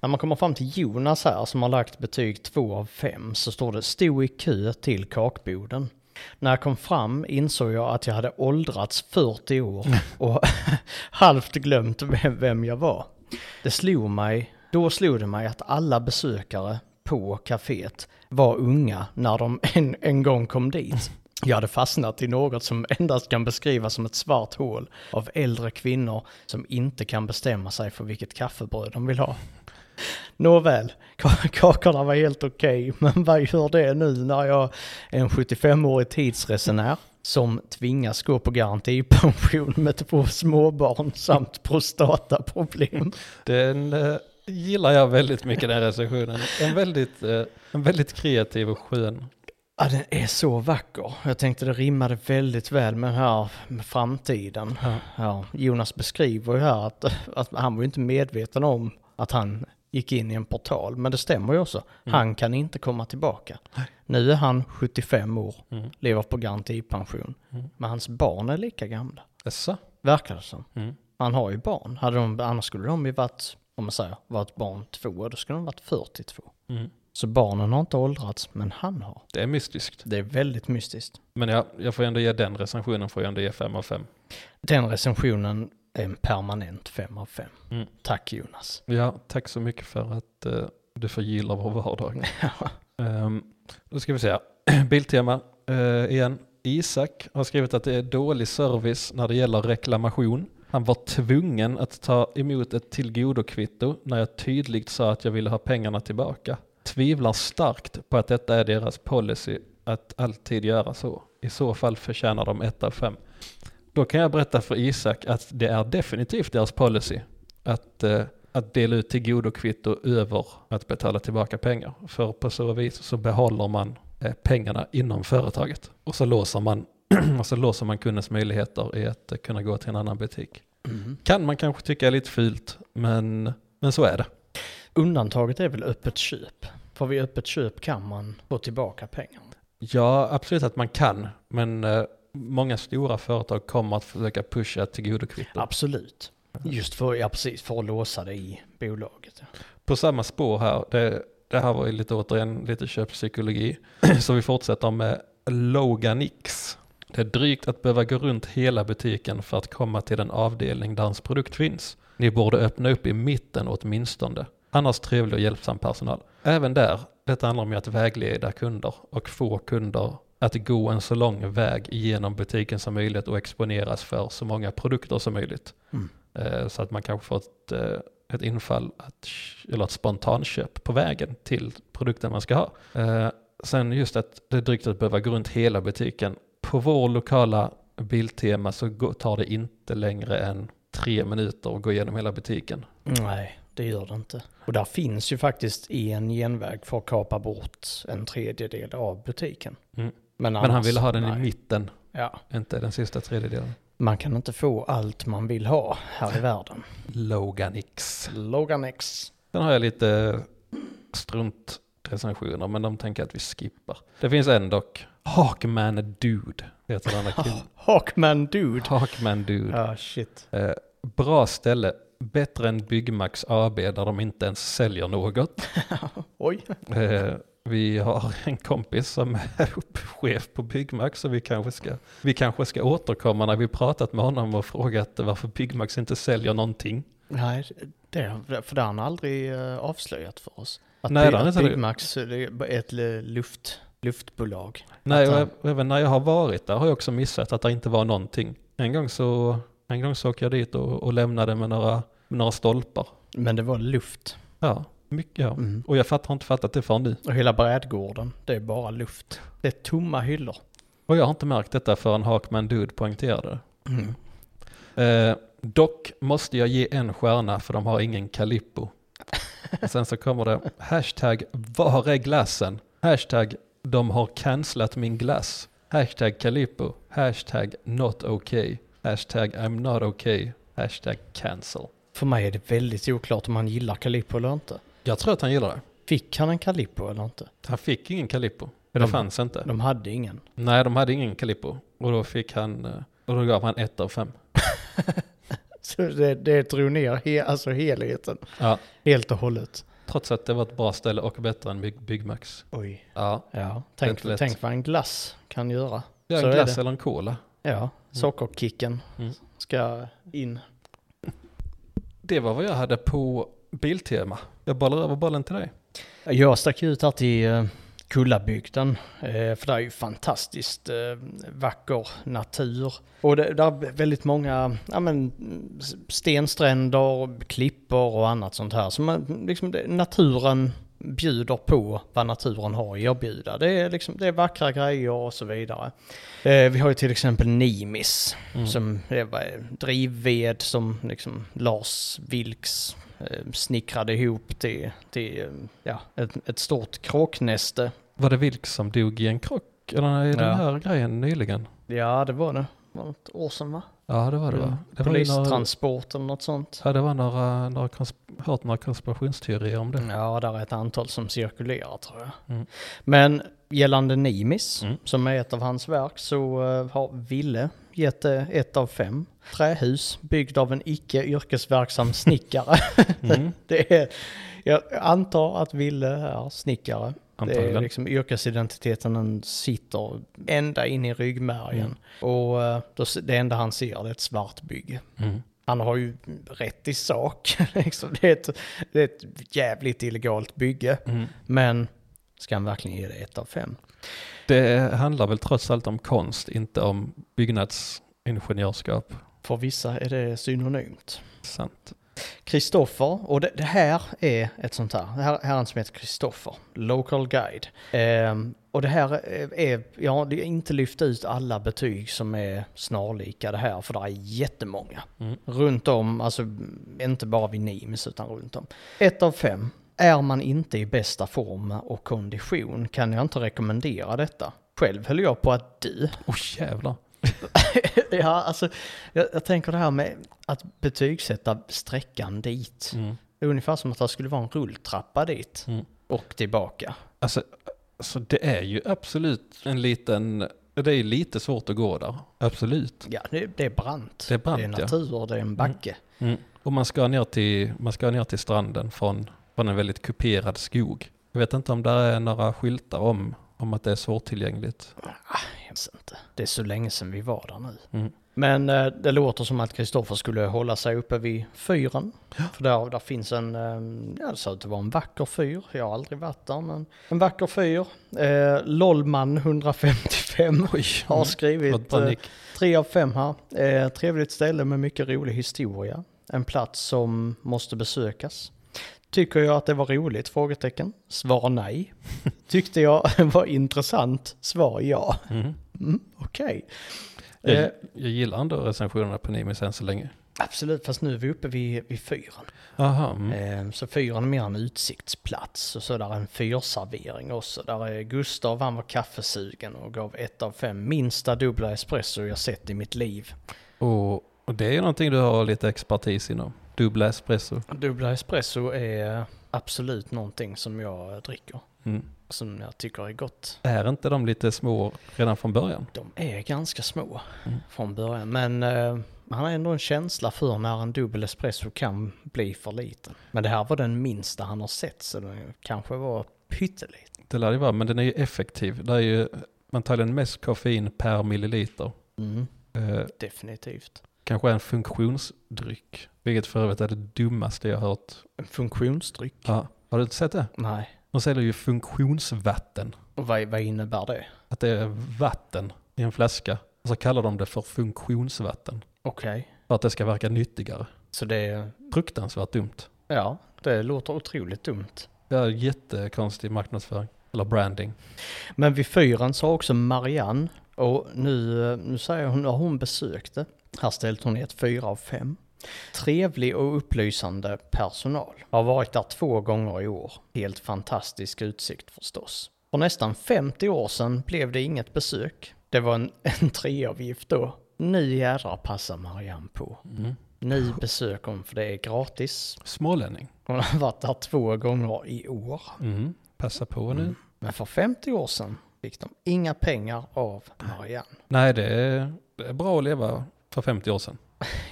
När man kommer fram till Jonas här som har lagt betyg 2 av 5 så står det stod i kö till kakboden. När jag kom fram insåg jag att jag hade åldrats 40 år och halvt glömt vem, vem jag var. Det slog mig, då slog det mig att alla besökare på kaféet var unga när de en, en gång kom dit. Jag hade fastnat i något som endast kan beskrivas som ett svart hål av äldre kvinnor som inte kan bestämma sig för vilket kaffebröd de vill ha. Nåväl, ka- kakorna var helt okej, men vad gör det nu när jag är en 75-årig tidsresenär som tvingas gå på garantipension med två småbarn samt prostataproblem? Den eh, gillar jag väldigt mycket den recensionen. En väldigt, eh, en väldigt kreativ och skön. Ja, den är så vacker. Jag tänkte det rimmade väldigt väl med den här med framtiden. Ja. Ja, Jonas beskriver ju här att, att han var ju inte medveten om att han gick in i en portal. Men det stämmer ju också. Han kan inte komma tillbaka. Nu är han 75 år, Mm. lever på garantipension. Mm. Men hans barn är lika gamla. Jaså? Verkar det som. Mm. Han har ju barn. Hade de, annars skulle de ju varit, om man säger, varit barn två, då skulle de varit 42. Mm. Så barnen har inte åldrats, men han har. Det är mystiskt. Det är väldigt mystiskt. Men jag, jag får ändå ge den recensionen, får jag ändå ge 5 av 5. Den recensionen är en permanent 5 av 5. Mm. Tack Jonas. Ja, tack så mycket för att eh, du förgillar vår vardag. Um, då ska vi se. Biltema eh, igen. Isak har skrivit att det är dålig service när det gäller reklamation. Han var tvungen att ta emot ett tillgodokvitto när jag tydligt sa att jag ville ha pengarna tillbaka. Tvivlar starkt på att detta är deras policy att alltid göra så. I så fall förtjänar de ett av fem. Då kan jag berätta för Isak att det är definitivt deras policy att, eh, att dela ut tillgodokvitto över att betala tillbaka pengar. För på så vis så behåller man eh, pengarna inom företaget. Och så låser man, och så låser man kundens möjligheter i att eh, kunna gå till en annan butik. Kan man kanske tycka är lite fult, men, men så är det. Undantaget är väl öppet köp. För vid öppet köp kan man få tillbaka pengar. Ja, absolut att man kan, men eh, många stora företag kommer att försöka pusha tillgodokvitto. Absolut. Just för, ja, precis, för att låsa det i bolaget. På samma spår här, det, det här var ju lite återigen lite köppsykologi, så vi fortsätter med Loganix. Det är drygt att behöva gå runt hela butiken för att komma till den avdelning där ens produkt finns. Ni borde öppna upp i mitten åtminstone. Annars trevlig och hjälpsam personal. Även där, detta handlar om att vägleda kunder och få kunder att gå en så lång väg genom butiken som möjligt och exponeras för så många produkter som möjligt. Mm. Eh, Så att man kanske får ett, eh, ett infall, att, eller ett spontanköp på vägen till produkten man ska ha. Eh, sen just att det är drygt att behöva gå runt hela butiken. På vår lokala Biltema så tar det inte längre än tre minuter att gå igenom hela butiken. Nej, det gör det inte. Och där finns ju faktiskt en genväg för att kapa bort en tredjedel av butiken. Mm. Men, Men han annars- ville ha den i nej. mitten, Ja, inte den sista tredjedelen. man kan inte få allt man vill ha här i världen. Logan X. Logan X. Sen har jag lite struntrecensioner, men de tänker att vi skippar. Det finns en dock. Hawkman Dude heter den killen. Hawkman Dude. Hawkman Dude. Ja, shit. Eh, bra ställe. Bättre än Byggmax AB där de inte ens säljer något. Oj. Eh, vi har en kompis som är chef på Byggmax så vi kanske, ska, vi kanske ska återkomma när vi pratat med honom och frågat varför Byggmax inte säljer någonting. Nej, det, för det har han aldrig eh, avslöjat för oss. Att, Nej, By- att. Byggmax är ett luft, luftbolag. Nej, och han- äv- även när jag har varit där har jag också missat att det inte var någonting. En gång så, en gång så åkte jag dit och, och lämnade med några, med några stolpar. Men det var luft. Ja, mycket ja. Mm. Och jag fatt, har inte fattat det förrän nu. Och hela brädgården, det är bara luft. Det är tomma hyllor. Och jag har inte märkt detta förrän Hawkman Dude poängterade. Mm. Eh, dock måste jag ge en stjärna för de har ingen Calippo. Och sen så kommer det hashtag var är glassen? Hashtag de har cancelat min glass. Hashtag Calippo. Hashtag not okay. Hashtag I'm not okay. Hashtag cancel. För mig är det väldigt oklart om han gillar Calippo eller inte. Jag tror att han gillar det. Fick han en Calippo eller inte? Han fick ingen Calippo. Det De- fanns inte. De hade ingen. Nej, de hade ingen Calippo. Och då fick han, eh, och då gav han ett av fem. Så det, det drog ner he, alltså helheten. Ja, Helt och hållet. trots att det var ett bra ställe och bättre än Bygg, Byggmax. Oj. Ja, Ja, tänk, tänk vad en glass kan göra. ja Så en är glass eller en cola. Ja, sockerkicken Mm. ska in. Det var vad jag hade på Biltema. Jag bollar över bollen till dig. Jag stack ut här till eh, Kullabygden, eh, för det är ju fantastiskt eh, vacker natur. Och det, där är väldigt många ja, men, stenstränder, klippor och annat sånt här. Så man, liksom, det, naturen bjuder på vad naturen har att erbjuda. Det är, liksom, det är vackra grejer och så vidare. Eh, vi har ju till exempel Nimis, Mm. som är drivved som liksom Lars Vilks snickrade ihop till, till eh, ja, ett, ett stort kråknäste. Var det Vilk som dog i en krock? Eller är den Ja. här grejen nyligen? Ja, det var det. Det var ett år sedan va? Ja, det var det va? Mm. Det Polistransport eller något sånt. ja, det var några, några hört några konspirationsteorier om det. Ja, där är ett antal som cirkulerar tror jag. Mm. Men gällande Nimis, Mm. som är ett av hans verk, så eh, har Ville gett det ett av fem. Trähus byggd av en icke yrkesverksam snickare. Mm, det är, jag antar att Ville är snickare. Det är antagligen. liksom yrkesidentiteten den sitter ända in i ryggmärgen. Mm. Och eh, då, det enda han ser det är ett svart bygge. Mm. Han har ju rätt i sak. liksom. det, är ett, det är ett jävligt illegalt bygge. Mm. Men ska han verkligen ge det ett av fem? Det handlar väl trots allt om konst, inte om byggnadsingenjörskap. För vissa är det synonymt. Sant. Kristoffer, och det, det här är ett sånt här, det här är en som heter Kristoffer, Local Guide. Ehm, och det här är, ja det är inte lyft ut alla betyg som är snarlika det här, för det är jättemånga. Mm. Runt om, alltså inte bara vid Nimes utan runt om. Ett av fem. Är man inte i bästa form och kondition kan jag inte rekommendera detta. Själv höll jag på att dö. Åh jävlar. Ja, alltså jag, jag tänker det här med att betygsätta sträckan dit. Mm. Det är ungefär som att det skulle vara en rulltrappa dit Mm. och tillbaka. Alltså, alltså det är ju absolut en liten, det är ju lite svårt att gå där. Absolut. Ja, det, det är brant. Det är brant, det är ja. natur, det är en backe. Mm. Och man ska ner till, man ska ner till stranden från, från en väldigt kuperad skog. Jag vet inte om det är några skyltar om, om att det är svårtillgängligt. Jag vet inte. Det är så länge sedan vi var där nu. Mm. Men eh, det låter som att Kristoffer skulle hålla sig uppe vid fyren. För där, där finns en, eh, ja det ser ut att vara en vacker fyr. Jag har aldrig varit där men en vacker fyr. Eh, Lollman 155 Oj, har mm. skrivit Fått eh, tre av fem här. Eh, trevligt ställe med mycket rolig historia. En plats som måste besökas. Tycker jag att det var roligt? Frågetecken. Svar nej. Tyckte jag var intressant? Svar ja. Mm. Mm, Okej. Eh, Jag, jag gillar ändå recensionerna på Nimis än så länge. absolut, fast nu är vi uppe vid, vid fyren. Aha, mm. Eh, så fyren är mer en utsiktsplats och så där är en fyrservering också. Där är Gustav, han var kaffesugen och gav ett av fem minsta dubbla espresso jag sett i mitt liv. och, och det är ju någonting du har lite expertis inom. Dubbla espresso. Dubbla espresso är absolut någonting som jag dricker. Mm. Som jag tycker är gott. Är inte de lite små redan från början? De är ganska små Mm. från början. Men eh, han har ändå en känsla för när en dubbel espresso kan bli för liten. Men det här var den minsta han har sett så den kanske var pytteliten. Det lär det vara, men den är ju effektiv. Det är ju antagligen mest koffein per milliliter. Mm, Eh, definitivt. Kanske en funktionsdryck. Vilket för övrigt är det dummaste jag hört. En funktionsdryck? Ja. Har du inte sett det? Nej. De säljer ju funktionsvatten. Och vad, vad innebär det? Att det är vatten i en flaska. Och så kallar de det för funktionsvatten. Okej. För att det ska verka nyttigare. Så det är, Fruktansvärt dumt. ja, det låter otroligt dumt. Är jättekonstig marknadsföring. Eller branding. Men vid fyren sa också Marianne, och nu, nu säger hon, har hon besökt det. Här ställt hon ett fyra av fem. Trevlig och upplysande personal. Har varit där två gånger i år. Helt fantastisk utsikt förstås. För nästan 50 år sedan blev det inget besök. Det var en entréavgift då. Nu jädrar passar Marianne på. Mm. Nu besöker hon för det är gratis. Smålänning. Hon har varit där två gånger i år. Mm. Passa på nu. Men för 50 år sedan fick de inga pengar av Marianne. Nej, det är, det är bra att leva för 50 år sedan.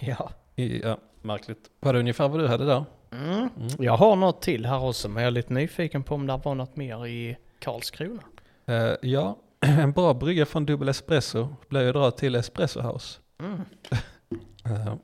Ja. I, ja, märkligt. Var det ungefär vad du hade där? Mm. Jag har något till här också, men jag är lite nyfiken på om det var något mer i Karlskrona. Eh, ja, en bra brygga från Dubbel Espresso blir ju dra till Espresso House. Mm. Eh,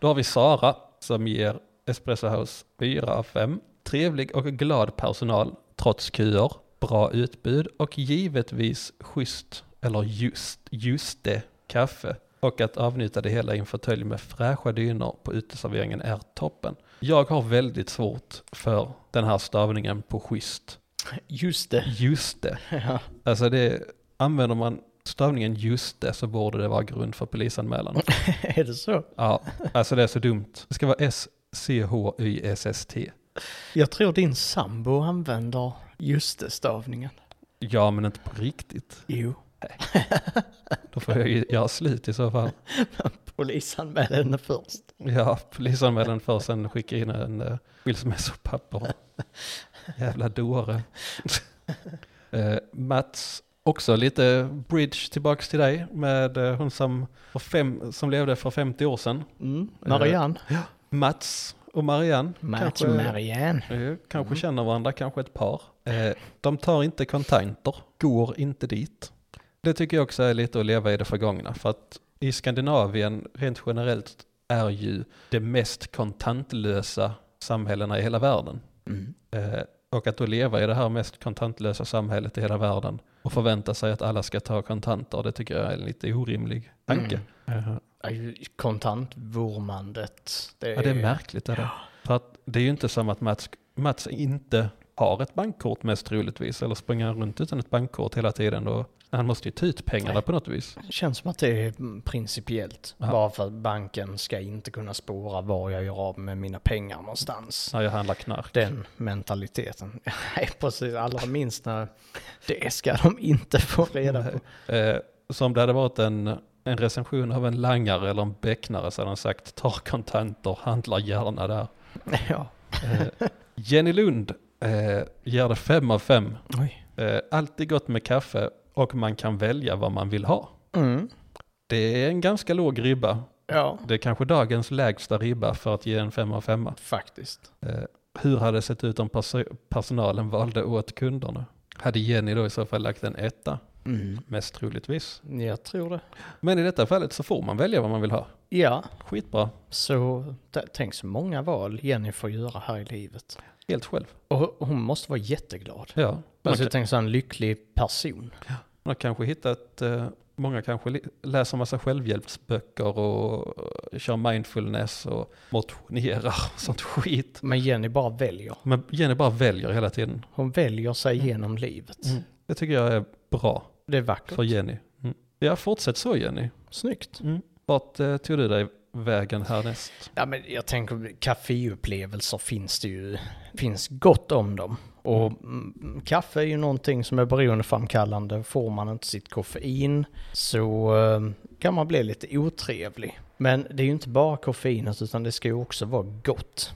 då har vi Sara som ger Espresso House 4 av 5. Trevlig och glad personal trots köer, bra utbud och givetvis schysst, eller just, just det, kaffe. Och att avnjuta det hela i en fåtölj med fräscha dynor på uteserveringen är toppen. Jag har väldigt svårt för den här stavningen på schysst. Just det. Just det. Ja. Alltså det, använder man stavningen just det så borde det vara grund för polisanmälan. är det så? Ja, alltså det är så dumt. Det ska vara S-C-H-Y-S-S-T. Jag tror din sambo använder just det stavningen. Ja, men inte på riktigt. Jo. Då får jag ju göra slut i så fall. Polisanmäl henne först. Ja, polisanmälan för sen skicka in en uh, skilsmässopapper. Jävla dåre. uh, Mats, också lite bridge tillbaks till dig med uh, hon som, fem, som levde för 50 år sedan. Mm. Marianne. Mats och Marianne. Mats och Marianne. Eh, Kanske Mm. känner varandra, kanske ett par. De tar inte kontanter, går inte dit. Det tycker jag också är lite att leva i det förgångna. För att i Skandinavien rent generellt är ju det mest kontantlösa samhällena i hela världen. Mm. Eh, och att då leva i det här mest kontantlösa samhället i hela världen och förvänta sig att alla ska ta kontanter, det tycker jag är en lite orimlig tanke. Eh, Ja, ju- Kontantvurmandet. Det Ja, det är märkligt. Är det? För att det är ju inte som att Mats, Mats inte har ett bankkort mest troligtvis, eller springer runt utan ett bankkort hela tiden. Och han måste ju ta ut pengarna Nej. på något vis. Det känns som att det är principiellt. Ja. Bara för att banken ska inte kunna spåra var jag gör av med mina pengar någonstans. När jag handlar knark. Den mentaliteten. Nej, precis. Allra minst när det ska de inte få reda på. Eh, så om det hade varit en, en recension av en langare eller en becknare så hade han sagt ta kontanter, handla gärna där. Ja. Eh, Jenny Lund eh, ger det fem av fem. Eh, alltid gott med kaffe och man kan välja vad man vill ha. Mm. Det är en ganska låg ribba. Ja, Det är kanske dagens lägsta ribba för att ge en femma av femma. faktiskt. Eh, hur hade det sett ut om perso- personalen valde åt kunderna? Hade Jenny då i så fall lagt en etta? Mm. Mest troligtvis. Jag tror det. Men i detta fallet så får man välja vad man vill ha. Ja, Skitbra. så tänk så många val Jenny får göra här i livet. Helt själv. Och hon måste vara jätteglad. Ja. Man Alltså jag tänker så en lycklig person. Man har kanske hittat, eh, många kanske läser massa självhjälpsböcker och eh, kör mindfulness och motionerar och sånt skit. Men Jenny bara väljer. Men Jenny bara väljer hela tiden. Hon väljer sig genom livet. Det tycker jag är bra Det är vackert. för Jenny. Mm. Ja, fortsätt så Jenny. Snyggt. Vart eh, tog du dig vägen härnäst? Ja, men jag tänker kaffeupplevelser finns det ju, finns gott om dem. Och mm, kaffe är ju någonting som är beroendeframkallande. Får man inte sitt koffein så eh, kan man bli lite otrevlig. Men det är ju inte bara koffeinet utan det ska ju också vara gott.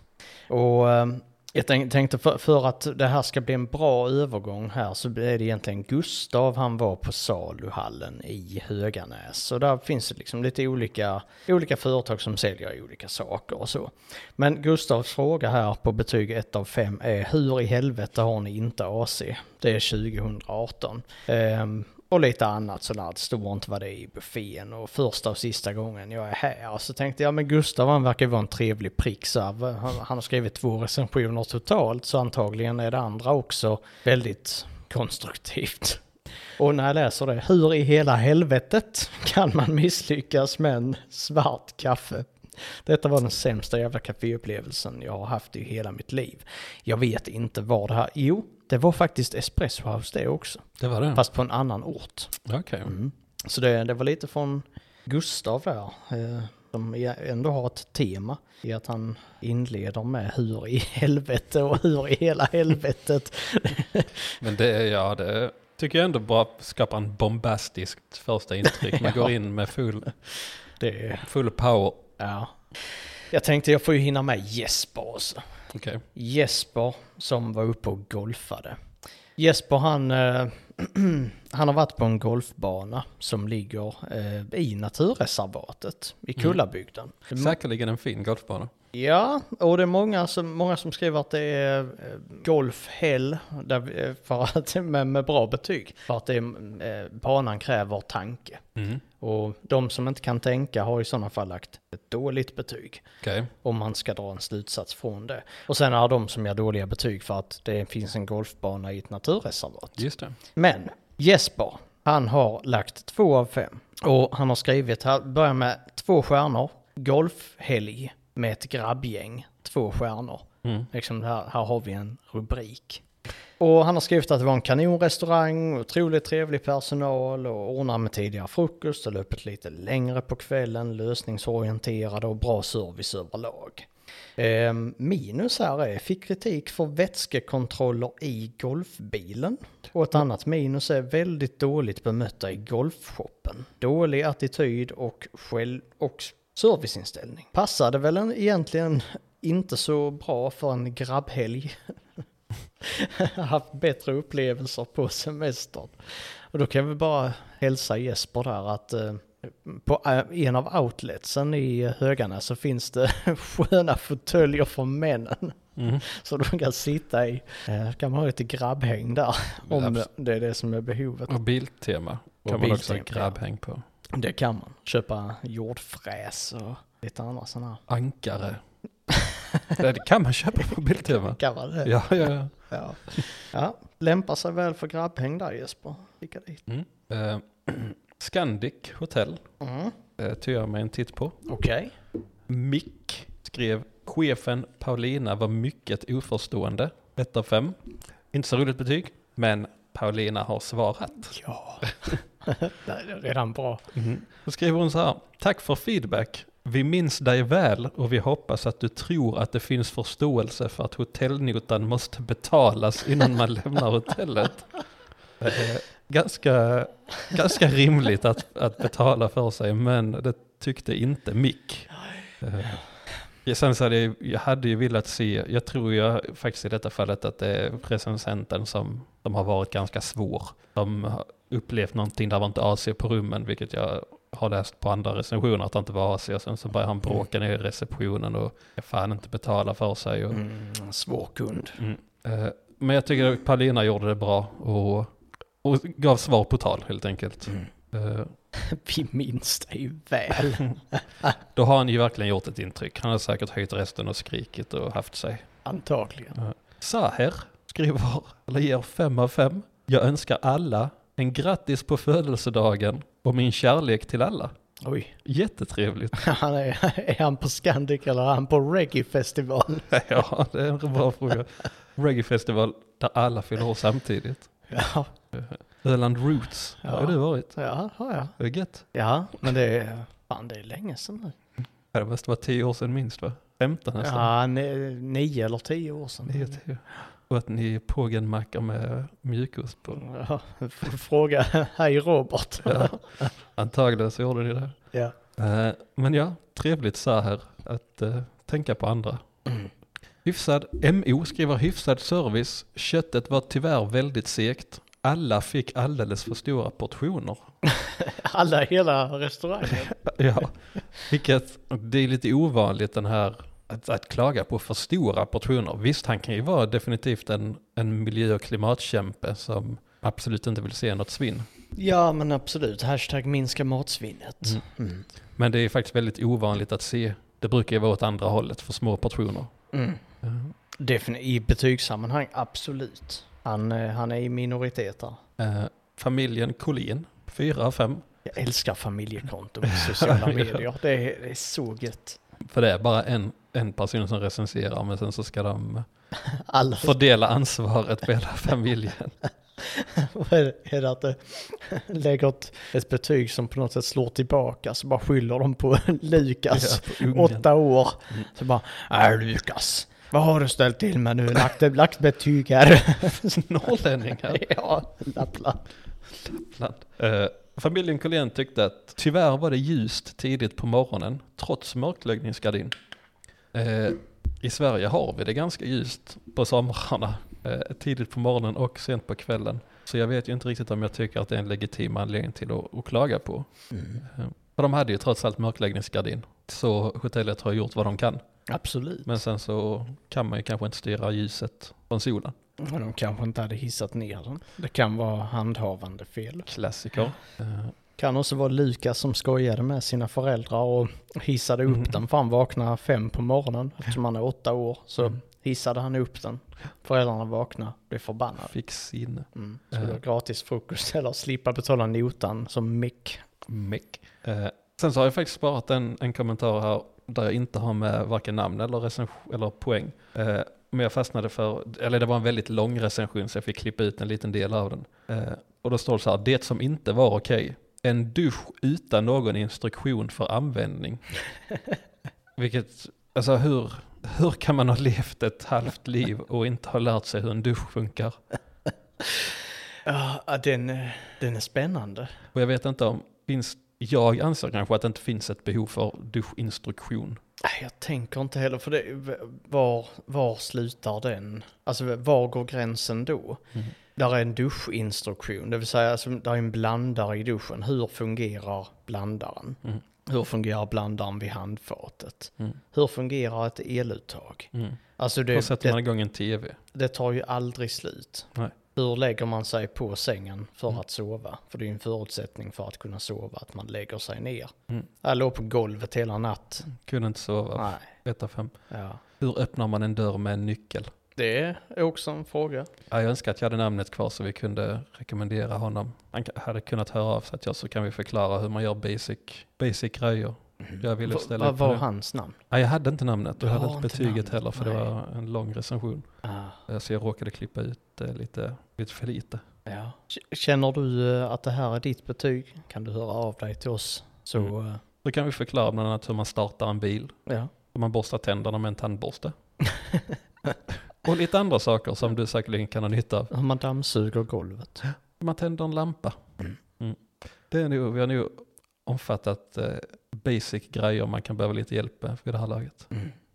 Och eh, jag tänkte för, för att det här ska bli en bra övergång här så är det egentligen Gustav, han var på saluhallen i Höganäs. Så där finns det liksom lite olika, olika företag som säljer olika saker och så. Men Gustavs fråga här på betyg 1 av 5 är hur i helvete har ni inte AC? Det är 2018. Ehm, och lite annat sådär, det står inte vad det är i buffén och första och sista gången jag är här. Så tänkte jag, men Gustav han verkar ju vara en trevlig prick så han, han har skrivit två recensioner totalt så antagligen är det andra också väldigt konstruktivt. Och när jag läser det, hur i hela helvetet kan man misslyckas med en svart kaffe? Detta var den sämsta jävla kaféupplevelsen jag har haft i hela mitt liv. Jag vet inte var det här, jo, det var faktiskt Espresso House det också. Det var det? Fast på en annan ort. Okej. Mm. Så det, det var lite från Gustav där. Eh, som ändå har ett tema i att han inleder med hur i helvete och hur i hela helvetet. Men det ja det tycker jag ändå bara skapar en bombastiskt första intryck. Man Ja. går in med full, Det, full power. ja. Jag tänkte jag får ju hinna med Jesper också. Okej. Jesper som var uppe och golfade. Jesper han, eh, han har varit på en golfbana som ligger eh, i naturreservatet i Kullabygden. Säkerligen en fin golfbana. Ja, och det är många som, många som skriver att det är eh, golfhäll där, eh, för att, med, med bra betyg. För att det är, eh, banan kräver tanke. Mm. Och de som inte kan tänka har i sådana fall lagt ett dåligt betyg. Okej. Om man ska dra en slutsats från det. Och sen är de som gör dåliga betyg för att det finns en golfbana i ett naturreservat. Just det. Men Jesper, han har lagt två av fem. Och han har skrivit, här börjar med två stjärnor, golfhelg med ett grabbgäng, två stjärnor. Mm. Liksom här, här har vi en rubrik. Och han har skrivit att det var en kanonrestaurang, otroligt trevlig personal och ordnar med tidigare frukost och öppet lite längre på kvällen, lösningsorienterade och bra service överlag. Eh, minus här är, fick kritik för vätskekontroller i golfbilen. Och ett annat minus är väldigt dåligt bemötta i golfshoppen. Dålig attityd och, själv och serviceinställning. Passade väl en, egentligen inte så bra för en grabbhelg. Haft bättre upplevelser på semestern. Och då kan vi bara hälsa Jesper där att eh, på eh, en av outletsen i Höganäs så finns det sköna fåtöljer för männen. Mm. Så de kan sitta i. Eh, kan man ha lite grabbhäng där. Om det är det som är behovet. Och Biltema Och kan man också ha grabbhäng på. Det kan man. Köpa jordfräs och lite andra sådana här. Ankare. det kan man köpa på Biltema. Kan man det? Ja, ja, ja. Ja. ja. Lämpar sig väl för grabbhäng där Jesper. Kika dit. Mm. Eh, Scandic Hotel Mm. eh, tog jag mig en titt på. Okej. Mick skrev chefen Paulina var mycket oförstående. 1 av 5. Inte så roligt betyg, men Paulina har svarat. Ja. det är redan bra. Då skriver hon så här. Tack för feedback. Vi minns dig väl och vi hoppas att du tror att det finns förståelse för att hotellnotan måste betalas innan man lämnar hotellet. Ganska, ganska rimligt att, att betala för sig, men det tyckte inte Mick. Eh, sen så hade jag, jag hade ju velat se, jag tror jag faktiskt i detta fallet att det är recensenten som, som har varit ganska svår. De har upplevt någonting, där var inte AC på rummen, vilket jag har läst på andra recensioner att det inte var AC. Och sen så börjar han bråka ner i receptionen och jag fan inte betala för sig. Och, Mm, svår kund. mm. Eh, Men jag tycker att Paulina gjorde det bra och, och gav svar på tal helt enkelt. Eh, Vi minns dig väl. Då har han ju verkligen gjort ett intryck. Han har säkert höjt rösten och skrikit och haft sig. Antagligen. Saher skriver, eller ger fem av fem. Jag önskar alla En grattis på födelsedagen och min kärlek till alla. Oj, Jättetrevligt. han är, är han på Scandic eller är han på reggae-festival? ja, det är en bra fråga. Reggae-festival där alla fyller år samtidigt. Ja, Öland Roots, Ja. har du varit? ja, ja, ja. Det är gött. Ja, men det är, fan det är länge sedan nu. Det måste vara tio år sedan minst va? 15 nästan. Ja, nio eller tio år sedan. Nio, tio. Och att ni pågenmackar med mjukost på. Ja, fråga, hej Robert. Ja. Antagligen så gjorde ni det. Ja. Eh, men ja, trevligt så här att eh, tänka på andra. Mm. Hyfsad, MO skriver hyfsad service. Köttet var tyvärr väldigt segt. Alla fick alldeles för stora portioner. Alla hela restaurangen. Ja, vilket det är lite ovanligt den här att, att klaga på för stora portioner. Visst, han kan ju vara definitivt en, en miljö och klimatkämpe som absolut inte vill se något svinn. Ja, men absolut. Hashtag minska matsvinnet. Mm. Mm. Men det är faktiskt väldigt ovanligt att se. Det brukar ju vara åt andra hållet för små portioner. Mm. Defin- I betygssammanhang, absolut. Han, eh, han är i minoritet där. Eh, familjen Collin, 4 av 5. Jag älskar familjekonton på sociala medier. Det är, det är så gött. För det är bara en, en person som recenserar men sen så ska de Alla, fördela ansvaret på hela familjen. vad är det, är att det lägger ett, ett betyg som på något sätt slår tillbaka så bara skyller de på Lukas, Ja, på åtta år. Mm. Så bara, äh Lukas, vad har du ställt till med nu? Lagt, lagt betyg här. Norrlänningar. ja, Lappland. Lappland. Eh, familjen Collin tyckte att tyvärr var det ljust tidigt på morgonen trots mörkläggningsgardin. Eh, I Sverige har vi det ganska ljust på somrarna, eh, tidigt på morgonen och sent på kvällen. Så jag vet ju inte riktigt om jag tycker att det är en legitim anledning till att, att klaga på. Mm. Eh, För de hade ju trots allt mörkläggningsgardin. Så hotellet har gjort vad de kan. Absolut. Men sen så kan man ju kanske inte styra ljuset från solen. Men de kanske inte hade hissat ner den. Det kan vara handhavande fel. Klassiker. Eh, Kan också vara Lukas som skojade med sina föräldrar och hissade upp Mm. den för han vaknade fem på morgonen eftersom han är åtta år. Så Mm. hissade han upp den. Föräldrarna vaknade, blev förbannade. Fick sin Mm. Så Eh. det var gratis frukost eller slippa betala notan som mick. meck. Eh, sen så har jag faktiskt sparat en, en kommentar här där jag inte har med varken namn eller, recension, eller poäng. Eh, men jag fastnade för, eller det var en väldigt lång recension så jag fick klippa ut en liten del av den. Eh, och då står det så här, det som inte var okej. En dusch utan någon instruktion för användning. Vilket, alltså hur, hur kan man ha levt ett halvt liv och inte ha lärt sig hur en dusch funkar? Ja, den, den är spännande. Och jag vet inte om, finns, jag anser kanske att det inte finns ett behov för duschinstruktion. Jag tänker inte heller, för det, var, var slutar den? Alltså var går gränsen då? Mm. Där är en duschinstruktion, det vill säga alltså, där är en blandare i duschen. Hur fungerar blandaren? Mm. Hur fungerar blandaren vid handfatet? Mm. Hur fungerar ett eluttag? Mm. Alltså det, sätter man det, igång en tv. det tar ju aldrig slut. Nej. Hur lägger man sig på sängen för Mm. att sova? För det är ju en förutsättning för att kunna sova, att man lägger sig ner. Mm. Jag låg på golvet hela natt. Kunde inte sova. Nej, Ett av fem. ja. Hur öppnar man en dörr med en nyckel? Det är också en fråga. Ja, jag önskar att jag hade namnet kvar så vi kunde rekommendera honom. Han hade kunnat höra av sig till oss så kan vi förklara hur man gör basic, basic grejer. Jag ville ställa Vad var det. hans namn? Jag hade inte namnet. Du Jag hade inte betyget namnet, heller för det nej. var en lång recension. Ah, Eh, Så jag råkade klippa ut eh, lite, lite för lite. ja. Känner du eh, att det här är ditt betyg kan du höra av dig till oss. Så Mm. Då kan vi förklara bland annat hur man startar en bil. ja. Hur man borstar tänderna med en tandborste. Och lite andra saker som du säkerligen kan ha nytta av. Man dammsuger golvet. Man tänder en lampa. Mm. Mm. Det är nog, vi har nog omfattat eh, basic grejer man kan behöva lite hjälp med vid det här laget.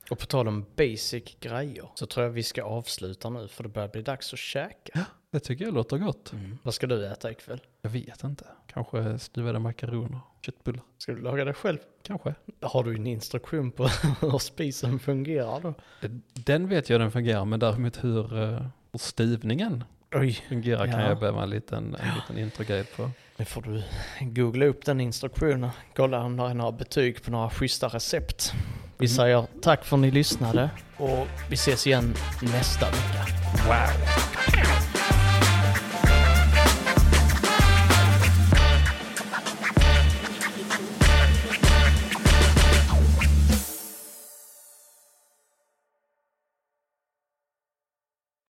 Och på tal om basic grejer så tror jag vi ska avsluta nu för det börjar bli dags att käka. Det tycker jag låter gott. Vad ska du äta ikväll? Jag vet inte. Kanske stuvade makaroner, köttbullar. Ska du laga det själv? Kanske. Har du en instruktion på hur spisen fungerar då? Den vet jag hur den fungerar, men däremot hur, eh, hur stuvningen Oj, fungerar kan Ja. jag behöva en liten, en liten introguide på. nu får du googla upp den instruktionen. Kolla om det är några betyg på några schyssta recept. Vi säger tack för att ni lyssnade och vi ses igen nästa vecka. Wow!